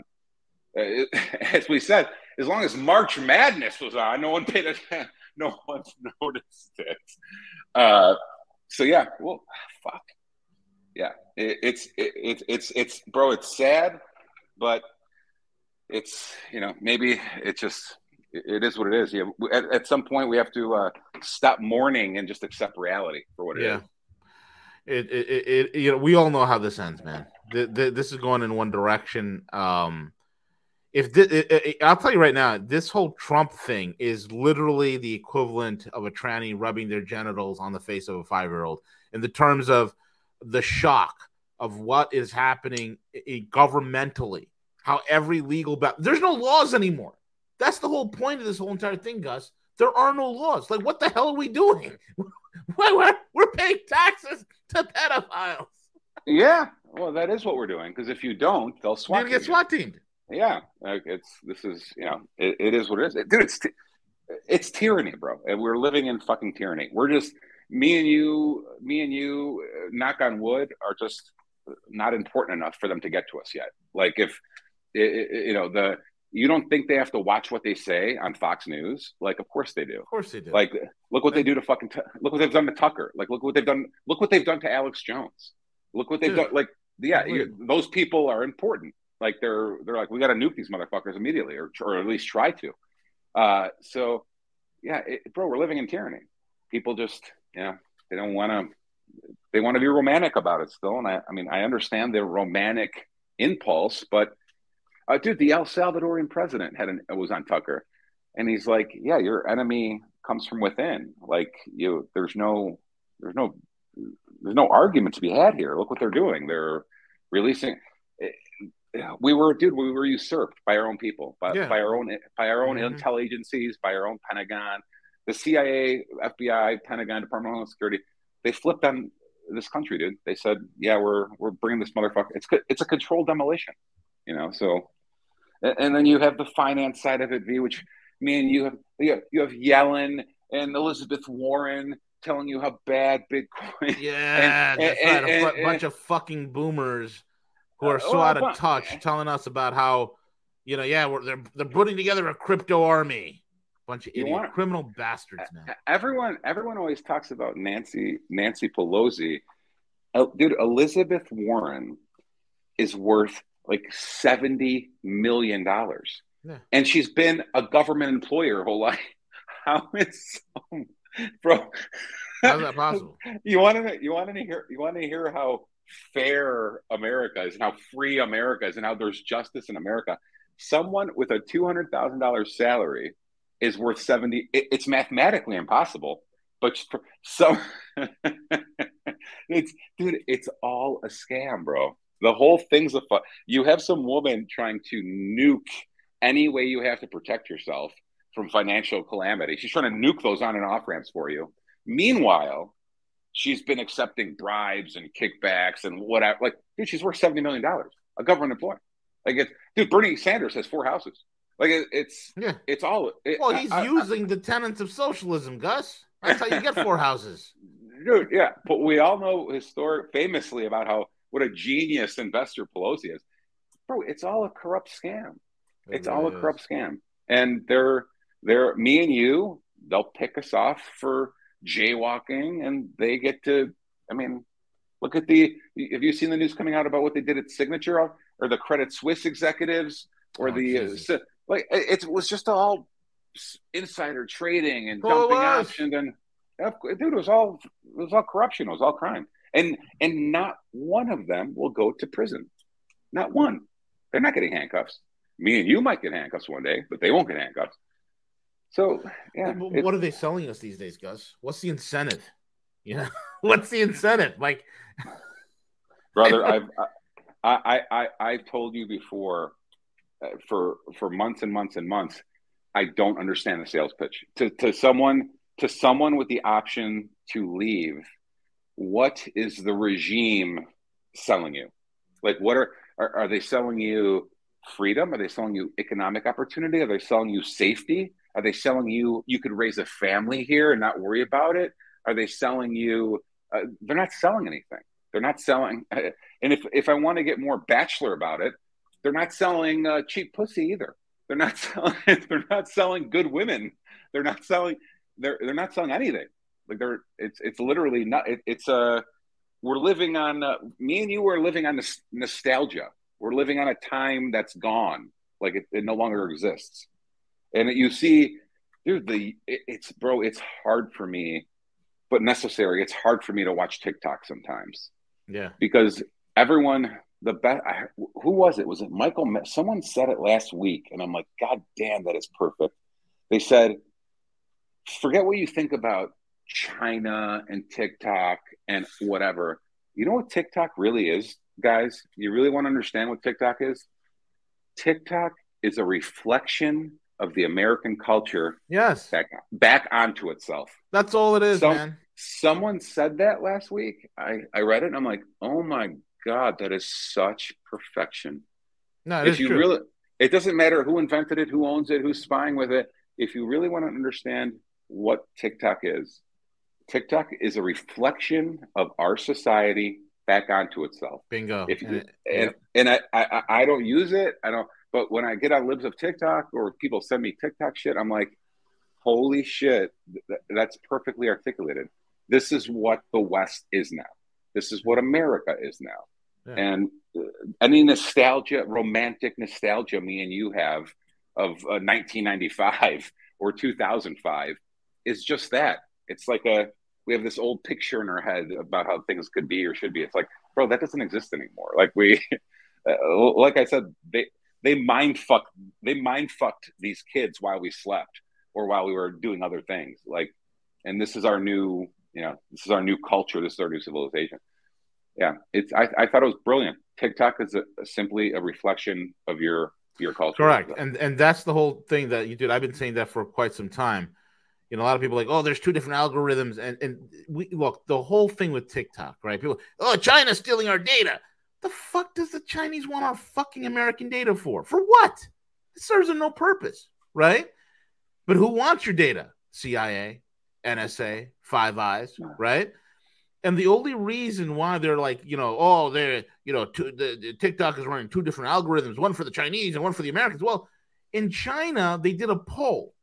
uh, [laughs] as we said, as long as March Madness was on, no one paid attention. [laughs] No one's [laughs] noticed it. Uh, so yeah, well, fuck, yeah, it, it's it, it, it's it's bro, it's sad, but it's you know maybe it just it is what it is. Yeah, at, at some point we have to uh, stop mourning and just accept reality for what it yeah. is. It, it, it, you know, we all know how this ends, man. The, the, this is going in one direction. Um, if this, I'll tell you right now, this whole Trump thing is literally the equivalent of a tranny rubbing their genitals on the face of a five year old in the terms of the shock of what is happening governmentally, how every legal ba- there's no laws anymore. That's the whole point of this whole entire thing, Gus. There are no laws. Like, what the hell are we doing? [laughs] we're, we're paying taxes to pedophiles. Yeah, well, that is what we're doing. Because if you don't, they'll swat. You get SWAT teamed. Yeah, it's this is you know it, it is what it is, dude. It's it's tyranny, bro. And we're living in fucking tyranny. We're just me and you, me and you. Uh, knock on wood, are just not important enough for them to get to us yet. Like if it, you know the you don't think they have to watch what they say on Fox News? Like, of course they do. Of course they do. Like, look what they do to fucking t- look what they've done to Tucker. Like, look what they've done. Look what they've done to Alex Jones. Look what they've Dude. done. Like, yeah, you, those people are important. Like, they're they're like, we got to nuke these motherfuckers immediately, or or at least try to. Uh, so, yeah, it, bro, we're living in tyranny. People just, you know, they don't want to. They want to be romantic about it still, and I, I mean, I understand the romantic impulse, but uh, dude, the El Salvadorian president had an, was on Tucker, and he's like, "Yeah, your enemy comes from within. Like you, there's no, there's no, there's no argument to be had here. Look what they're doing. They're releasing. [sighs] We were, dude, we were usurped by our own people, by, yeah. by our own, by our own mm-hmm. intel agencies, by our own Pentagon, the CIA, FBI, Pentagon, Department of Homeland Security. They flipped on this country, dude. They said, "Yeah, we're we're bringing this motherfucker. It's it's a controlled demolition." you know. So, and then you have the finance side of it, V, which me and you have you have, you have Yellen and Elizabeth Warren telling you how bad Bitcoin. [laughs] Yeah, and, and, and, a bunch of fucking boomers who are so uh, out of touch, telling us about how you know, yeah, they're they're putting together a crypto army. Bunch of idiot want, criminal bastards, man. Everyone, everyone always talks about Nancy Nancy Pelosi. Dude, Elizabeth Warren is worth like $70 million. Yeah. And she's been a government employer her whole [laughs] life. How is so, bro? How's that possible? [laughs] You want to you want to hear you want to hear how fair America is and how free America is and how there's justice in America. Someone with a two hundred thousand dollars salary is worth seventy. It, it's mathematically impossible, but so [laughs] it's dude, it's all a scam, bro. The whole thing's a fun. You have some woman trying to nuke any way you have to protect yourself from financial calamity. She's trying to nuke those on and off ramps for you. Meanwhile, she's been accepting bribes and kickbacks and whatever. Like, dude, she's worth seventy million dollars. A government employee. Like, it's, dude, Bernie Sanders has four houses. Like, it, it's yeah, it's all. It, well, he's I, using I, the tenets of socialism, Gus. That's how you get four [laughs] houses. Dude, yeah, but we all know historic, famously about how what a genius investor Pelosi is. Bro, it's all a corrupt scam. It it's all a corrupt scam. And they're they're me and you, they'll pick us off for jaywalking and they get to I mean, Look at the. Have you seen the news coming out about what they did at Signature or the Credit Suisse executives or oh, the uh, like? It was just all insider trading and oh, dumping options and then, dude, it was all it was all corruption. It was all crime, and and not one of them will go to prison. Not one. They're not getting handcuffs. Me and you might get handcuffs one day, but they won't get handcuffs. So, yeah. What are they selling us these days, Gus? What's the incentive? You know, [laughs] what's the incentive? Like, [laughs] brother, [laughs] I've I I I I've told you before uh, for for months and months and months. I don't understand the sales pitch to to someone to someone with the option to leave. What is the regime selling you? Like, what are are, are they selling you? Freedom? Are they selling you economic opportunity? Are they selling you safety? Are they selling you you could raise a family here and not worry about it? Are they selling you? Uh, they're not selling anything. They're not selling. [laughs] And if if I want to get more bachelor about it, they're not selling uh, cheap pussy either. They're not [laughs] selling. They're not selling good women. They're not selling. They're they're not selling anything. Like they're it's it's literally not. It, it's a uh, we're living on. Uh, me and you are living on this nostalgia. We're living on a time that's gone. Like it, it no longer exists. And you see, dude, the it, it's bro. It's hard for me but necessary. It's hard for me to watch TikTok sometimes. Yeah. Because everyone, the best, who was it? Was it Michael? Someone said it last week, and I'm like, God damn, that is perfect. They said, forget what you think about China and TikTok and whatever. You know what TikTok really is, guys? You really want to understand what TikTok is? TikTok is a reflection of the American culture. Yes. Back, back onto itself. That's all it is, Some, man. Someone said that last week. I, I read it and I'm like, oh my God, that is such perfection. No, if you true. really it doesn't matter who invented it, who owns it, who's spying with it. If you really want to understand what TikTok is, TikTok is a reflection of our society back onto itself. Bingo. If you, and, and, and I, I, I don't use it. I don't but when I get on libs of TikTok or people send me TikTok shit, I'm like, holy shit, th- that's perfectly articulated. This is what the West is now. This is what America is now. Yeah. And uh, any nostalgia, romantic nostalgia, me and you have of uh, 1995 or 2005 is just that. It's like a we have this old picture in our head about how things could be or should be. It's like, bro, that doesn't exist anymore. Like we, [laughs] uh, like I said, they they mind fucked they mind fucked these kids while we slept or while we were doing other things. Like, and this is our new, you know, this is our new culture. This is our new civilization. Yeah, it's. I, I thought it was brilliant. TikTok is a, a simply a reflection of your your culture. Correct, and and that's the whole thing that you did. I've been saying that for quite some time. You know, a lot of people like, oh, there's two different algorithms, and and we look the whole thing with TikTok, right? People, oh, China's stealing our data. The fuck does the Chinese want our fucking American data for? For what? It serves them no purpose, right? But who wants your data? CIA, NSA, Five Eyes, right? And the only reason why they're like, you know, oh, they're, you know, two, the, the TikTok is running two different algorithms, one for the Chinese and one for the Americans. Well, in China, they did a poll.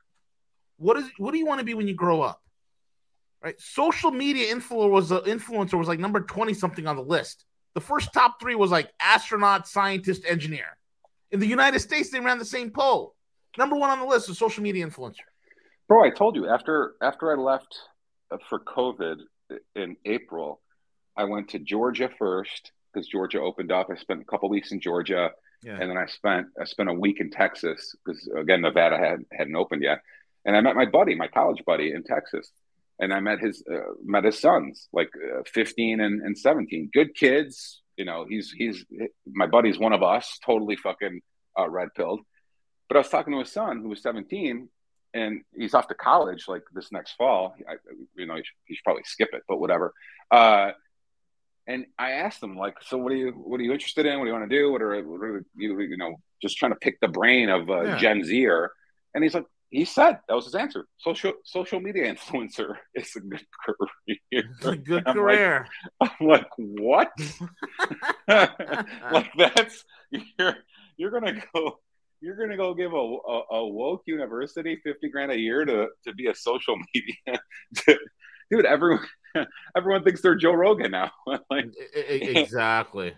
What is what do you want to be when you grow up? Right? Social media influencer was, uh, influencer was like number 20 something on the list. The first top three was like astronaut, scientist, engineer. In the United States, they ran the same poll. Number one on the list is social media influencer. Bro, I told you after after I left uh, for COVID in April, I went to Georgia first because Georgia opened up. I spent a couple weeks in Georgia, yeah. and then I spent I spent a week in Texas because again Nevada had hadn't opened yet. And I met my buddy, my college buddy in Texas, and I met his uh, met his sons, like uh, 15 and, and 17. Good kids, you know. He's he's my buddy's one of us, totally fucking uh, red pilled. But I was talking to his son, who was 17, and he's off to college like this next fall. I, you know, he should, he should, probably skip it, but whatever. Uh, and I asked him, like, so what are you what are you interested in? What do you want to do? What are, what are you you know just trying to pick the brain of uh, yeah. Gen Zer? And he's like, he said that was his answer. Social social media [laughs] influencer is a good career. It's [laughs] a good I'm career. Like, I'm like, what? [laughs] like that's you're you're gonna go you're gonna go give a, a, a, woke university fifty grand a year to to be a social media dude. Everyone everyone thinks they're Joe Rogan now. like, exactly.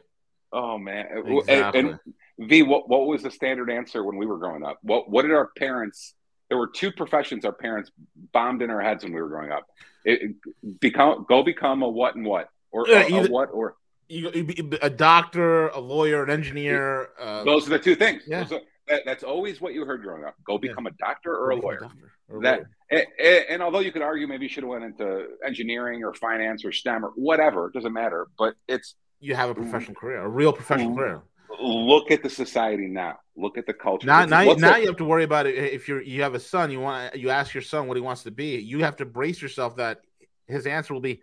Oh man. Exactly. And, and V, what what was the standard answer when we were growing up? What what did our parents? There were two professions our parents bombed in our heads when we were growing up. It, become go become a what and what or yeah, a, a what or you, you, a doctor, a lawyer, an engineer. Uh, Those are the two things. Yeah. Are, that, that's always what you heard growing up. Go become yeah. a doctor or a lawyer. A or that and, and, although you could argue maybe you should have went into engineering or finance or STEM or whatever, it doesn't matter. But it's you have a professional career, a real professional career. Look at the society now. Look at the culture. Now, now, now you have to worry about it. If you're you have a son, you want you ask your son what he wants to be. You have to brace yourself that his answer will be,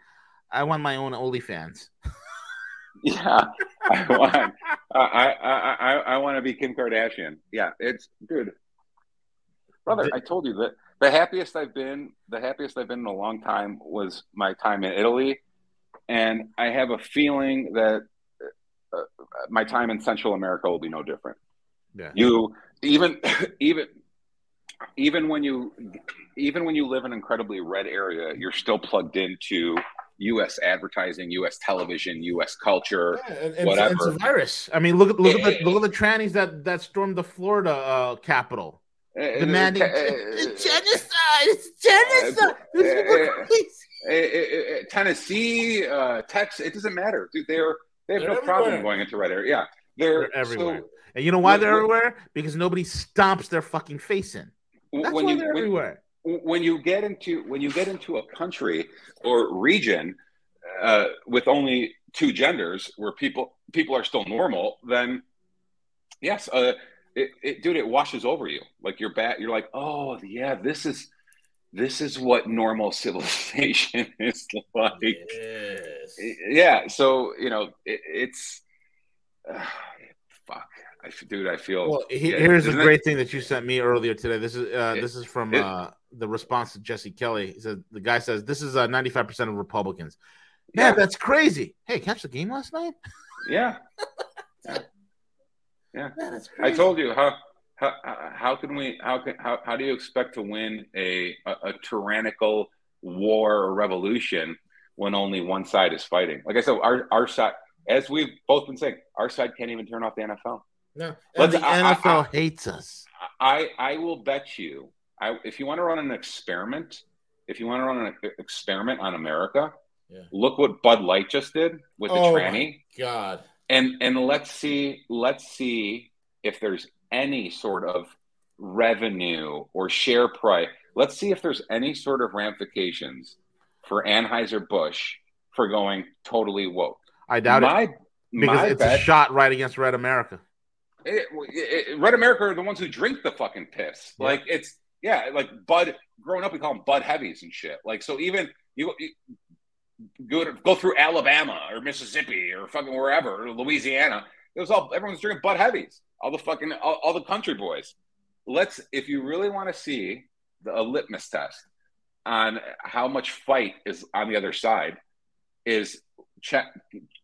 "I want my own OnlyFans." [laughs] yeah, I want. I, I I I want to be Kim Kardashian. Yeah, it's dude, brother. I told you that the happiest I've been, the happiest I've been in a long time was my time in Italy, and I have a feeling that uh, my time in Central America will be no different. Yeah. You even [laughs] even even when you even when you live in an incredibly red area, you're still plugged into U.S. advertising, U.S. television, U.S. culture, yeah, and, whatever. It's a virus. I mean, look at look at the eh. look at the trannies that that stormed the Florida uh, Capitol, uh, eh, eh, demanding uh, genocide. It's genocide. Uh, Tennessee, Texas. It doesn't matter, dude. They're they have they're no everywhere. problem going into red area. Yeah, they're, they're everywhere. So, and you know why they're everywhere? Because nobody stomps their fucking face in. That's when why you, they're when, everywhere when you get into when you get into a country or region uh, with only two genders where people people are still normal then yes uh, it, it, dude it washes over you like you're bad you're like oh yeah this is this is what normal [laughs] civilization is like yes. yeah so you know it, it's uh, fuck I, dude, I feel. Well, he, yeah, here's a great it? thing that you sent me earlier today. This is uh, it, this is from it, uh, the response to Jesse Kelly. He said the guy says this is uh, 95 percent of Republicans. Man, yeah. that's crazy. Hey, catch the game last night? Yeah, [laughs] yeah. yeah. Man, I told you how how how can we how can how, how do you expect to win a, a, a tyrannical war or revolution when only one side is fighting? Like I said, our our side, as we've both been saying, our side can't even turn off the NFL. No, the I, NFL I, hates us. I I will bet you. I, if you want to run an experiment, if you want to run an experiment on America, yeah. look what Bud Light just did with the oh tranny. God. And and let's see let's see if there's any sort of revenue or share price. Let's see if there's any sort of ramifications for Anheuser Busch for going totally woke. I doubt my, it because my it's bet, a shot right against Red America it, it, Red America are the ones who drink the fucking piss. Yeah. Like it's yeah, like Bud. Growing up, we call them Bud Heavies and shit. Like so, even you, you go to, go through Alabama or Mississippi or fucking wherever, or Louisiana. It was all everyone's drinking Bud Heavies. All the fucking all, all the country boys. Let's if you really want to see the, a litmus test on how much fight is on the other side, is check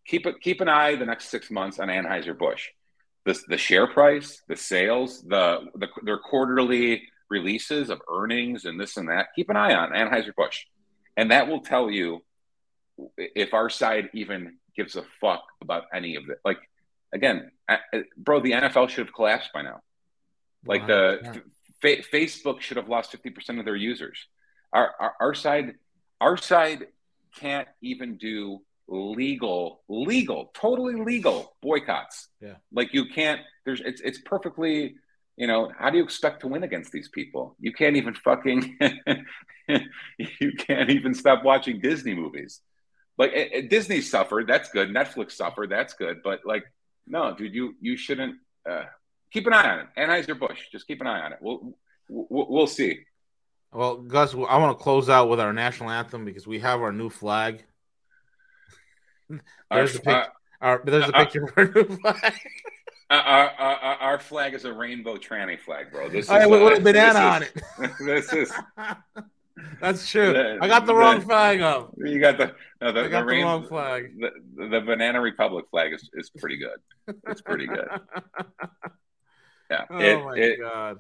keep it keep an eye the next six months on Anheuser Busch the, the share price, the sales, the, the their quarterly releases of earnings and this and that. Keep an eye on Anheuser-Busch. And that will tell you if our side even gives a fuck about any of it. Like, again, bro, the NFL should have collapsed by now. Like, wow. the yeah. fa- Facebook should have lost 50% of their users. Our, our, our side, our side can't even do legal, legal, totally legal boycotts. Yeah. Like you can't, there's, it's, it's perfectly, you know, how do you expect to win against these people? You can't even fucking, [laughs] you can't even stop watching Disney movies. Like it, it, Disney suffered, that's good. Netflix suffered, that's good. But like, no, dude, you, you shouldn't, uh, keep an eye on it. Anheuser Busch, just keep an eye on it. We'll, we'll, we'll see. Well, Gus, I want to close out with our national anthem because we have our new flag there's our, a Our, there's a uh, uh, uh, picture of our new flag. [laughs] Our, our, our, flag is a rainbow tranny flag, bro. This is right, with a banana on it. [laughs] this is. [laughs] That's true. The, I got the, the wrong flag up. You got the no, the, I got the, rain, the wrong flag. The, the Banana Republic flag is, is pretty good. It's pretty good. [laughs] Yeah. Oh it, my it, god.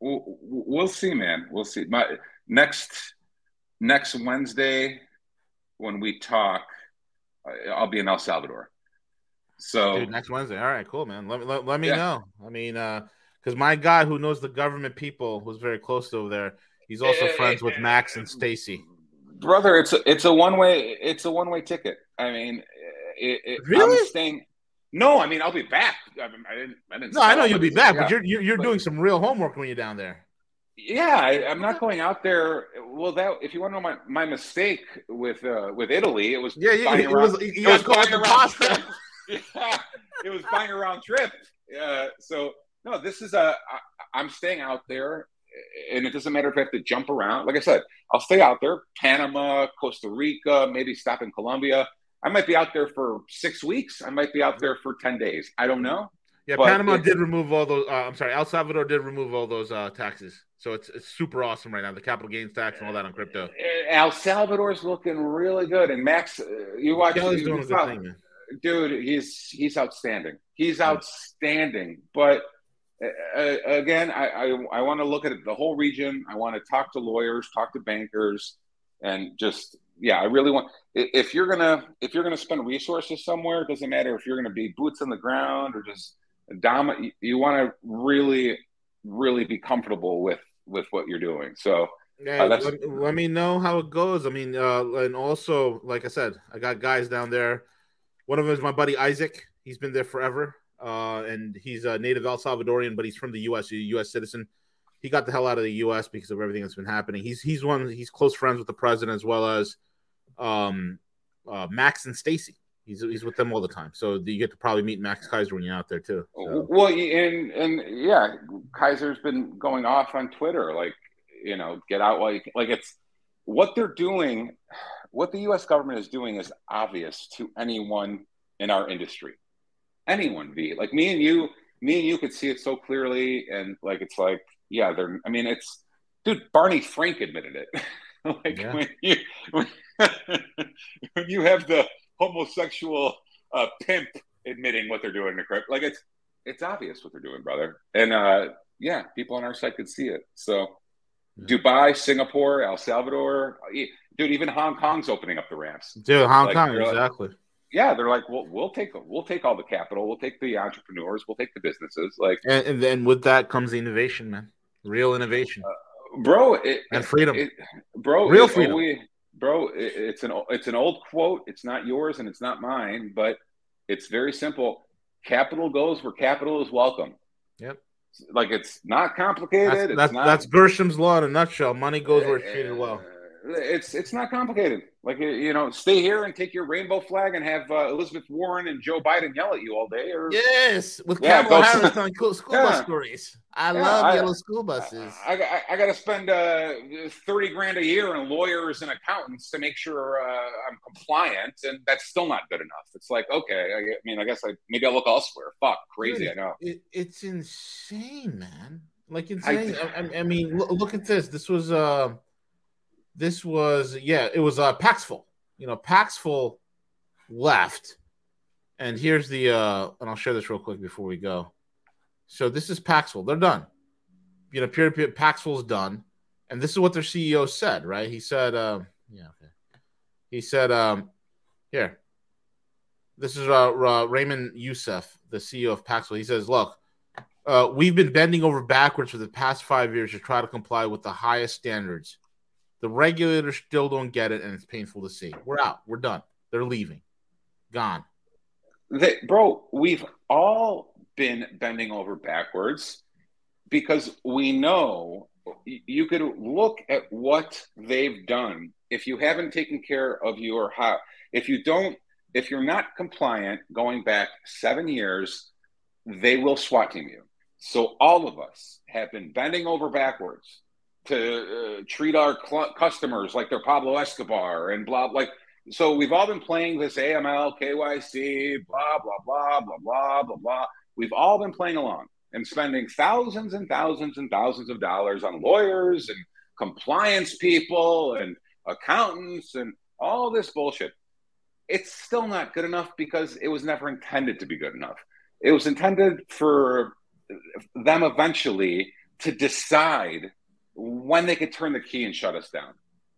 We'll, we'll see, man. We'll see. My next next Wednesday when we talk, I'll be in El Salvador. So Dude, next Wednesday. All right, cool, man. Let, let, let me yeah. know. I mean, uh, because my guy who knows the government people who's very close to over there, he's also uh, friends with Max and Stacy. Brother, it's a, it's a one way it's a one way ticket. I mean, it, it, really? I'm staying. No, I mean I'll be back. I, mean, I didn't. I didn't. No, I know you'll be back, yeah. but you're you're, you're but, doing some real homework when you're down there. Yeah, I, am not going out there. Well, that if you want to know my, my mistake with uh, with Italy, it was yeah, yeah, it around, was, it was buying around pasta. [laughs] yeah, it was buying around trip. Uh, so no, this is a. I, I'm staying out there, and it doesn't matter if I have to jump around. Like I said, I'll stay out there. Panama, Costa Rica, maybe stop in Colombia. I might be out there for six weeks. I might be out there for ten days. I don't know. Yeah, Panama did remove all those. Uh, I'm sorry, El Salvador did remove all those uh, taxes. So it's it's super awesome right now. The capital gains tax and all that on crypto. El Salvador's looking really good, and Max, uh, you watch. He's doing a good thing, man. Dude, he's he's outstanding. He's outstanding. But uh, again, I I, I want to look at the whole region. I want to talk to lawyers, talk to bankers, and just yeah, I really want. If you're gonna if you're gonna spend resources somewhere, it doesn't matter if you're gonna be boots on the ground or just dom. You want to really really be comfortable with with what you're doing. So yeah, uh, let, let, me know how it goes. I mean, uh, and also, like I said, I got guys down there. One of them is my buddy Isaac. He's been there forever, uh, and he's a native El Salvadorian, but he's from the U.S. a U.S. citizen. He got the hell out of the U.S. because of everything that's been happening. He's he's one. He's close friends with the president as well as um, uh, Max and Stacy. He's he's with them all the time, so you get to probably meet Max Keiser when you're out there too. So. Well, and and yeah, Keiser's been going off on Twitter, like you know, get out while you can. Like it's what they're doing. What the U.S. government is doing is obvious to anyone in our industry. Anyone, be like me and you, me and you could see it so clearly, and like it's like, yeah, they're. I mean, it's dude. Barney Frank admitted it. [laughs] like yeah. when you when, [laughs] when you have the homosexual uh, pimp admitting what they're doing to crypto. Like it's it's obvious what they're doing, brother. And uh, yeah, people on our side could see it. So yeah. Dubai, Singapore, El Salvador, dude, even Hong Kong's opening up the ramps. Dude, Hong like, Kong, exactly. Like, yeah, they're like, well, we'll take we'll take all the capital, we'll take the entrepreneurs, we'll take the businesses. Like, and, and then with that comes the innovation, man. Real innovation, uh, bro. It, and freedom, it, bro. Real freedom. Always, bro, it's an it's an old quote. It's not yours and it's not mine, but it's very simple. Capital goes where capital is welcome. Yep. Like it's not complicated. That's, that's, not, that's Gresham's law in a nutshell. Money goes where it's treated well it's it's not complicated. Like you know, stay here and take your rainbow flag and have uh, Elizabeth Warren and Joe Biden yell at you all day. Or yes, with yeah, Kamala Harris on cool school yeah. bus stories. I yeah, love I, yellow school buses. I, I, I got to spend uh, thirty grand a year on lawyers and accountants to make sure uh, I'm compliant, and that's still not good enough. It's like okay, I, mean, I guess I maybe I'll look elsewhere. Fuck, crazy. Dude, I know. It, it's insane, man. Like insane. I, I mean, look, look at this. This was uh this was yeah, it was uh Paxful. You know, Paxful left. And here's the uh and I'll share this real quick before we go. So this is Paxful. They're done. You know, peer to peer Paxful's done. And this is what their CEO said, right? He said, um, yeah, okay. He said, um, here. This is uh, uh, Raymond Youssef, the CEO of Paxful. He says, look, uh, we've been bending over backwards for the past five years to try to comply with the highest standards the regulators still don't get it, and it's painful to see. We're out. We're done. They're leaving. Gone. They, bro, we've all been bending over backwards because we know you could look at what they've done. If you haven't taken care of your house, if you don't, if you're not compliant going back seven years, they will SWAT team you. So all of us have been bending over backwards to uh, treat our cl- customers like they're Pablo Escobar and blah like so we've all been playing this AML KYC blah blah blah blah blah blah blah. We've all been playing along and spending thousands and thousands and thousands of dollars on lawyers and compliance people and accountants and all this bullshit. It's still not good enough because it was never intended to be good enough. It was intended for them eventually to decide when they could turn the key and shut us down.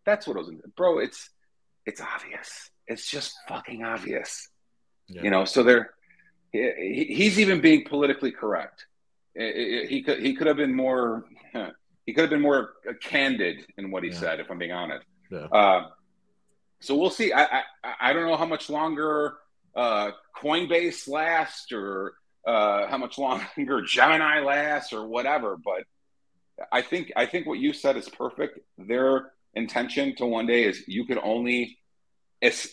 That's what it was, bro. It's it's obvious. It's just fucking obvious. Yeah. You know, so they're he, he's even being politically correct. He could he could have been more [laughs] he could have been more candid in what he yeah. said. If I'm being honest. Yeah. Uh, so we'll see. I, I I don't know how much longer uh, Coinbase lasts or uh, how much longer [laughs] Gemini lasts or whatever, but I think I think what you said is perfect. Their intention to one day is you could only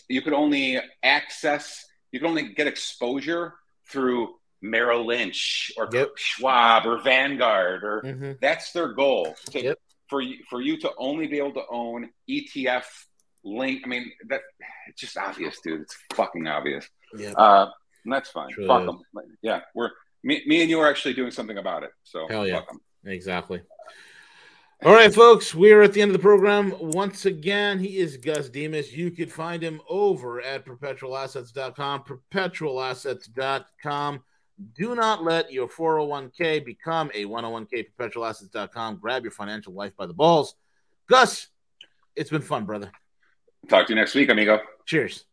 you could only access you could only get exposure through Merrill Lynch or yep. Schwab or Vanguard or mm-hmm. that's their goal to, yep. for you for you to only be able to own ETF link. I mean that it's just obvious, dude. It's fucking obvious. Yeah, uh, that's fine. Fuck them. Yeah, we're me, me and you are actually doing something about it. So hell yeah, exactly. All right, folks, we're at the end of the program. Once again, he is Gus Demos. You could find him over at perpetualassets.com, perpetualassets.com. Do not let your 401k become a 101k, perpetualassets.com. Grab your financial life by the balls. Gus, it's been fun, brother. Talk to you next week, amigo. Cheers.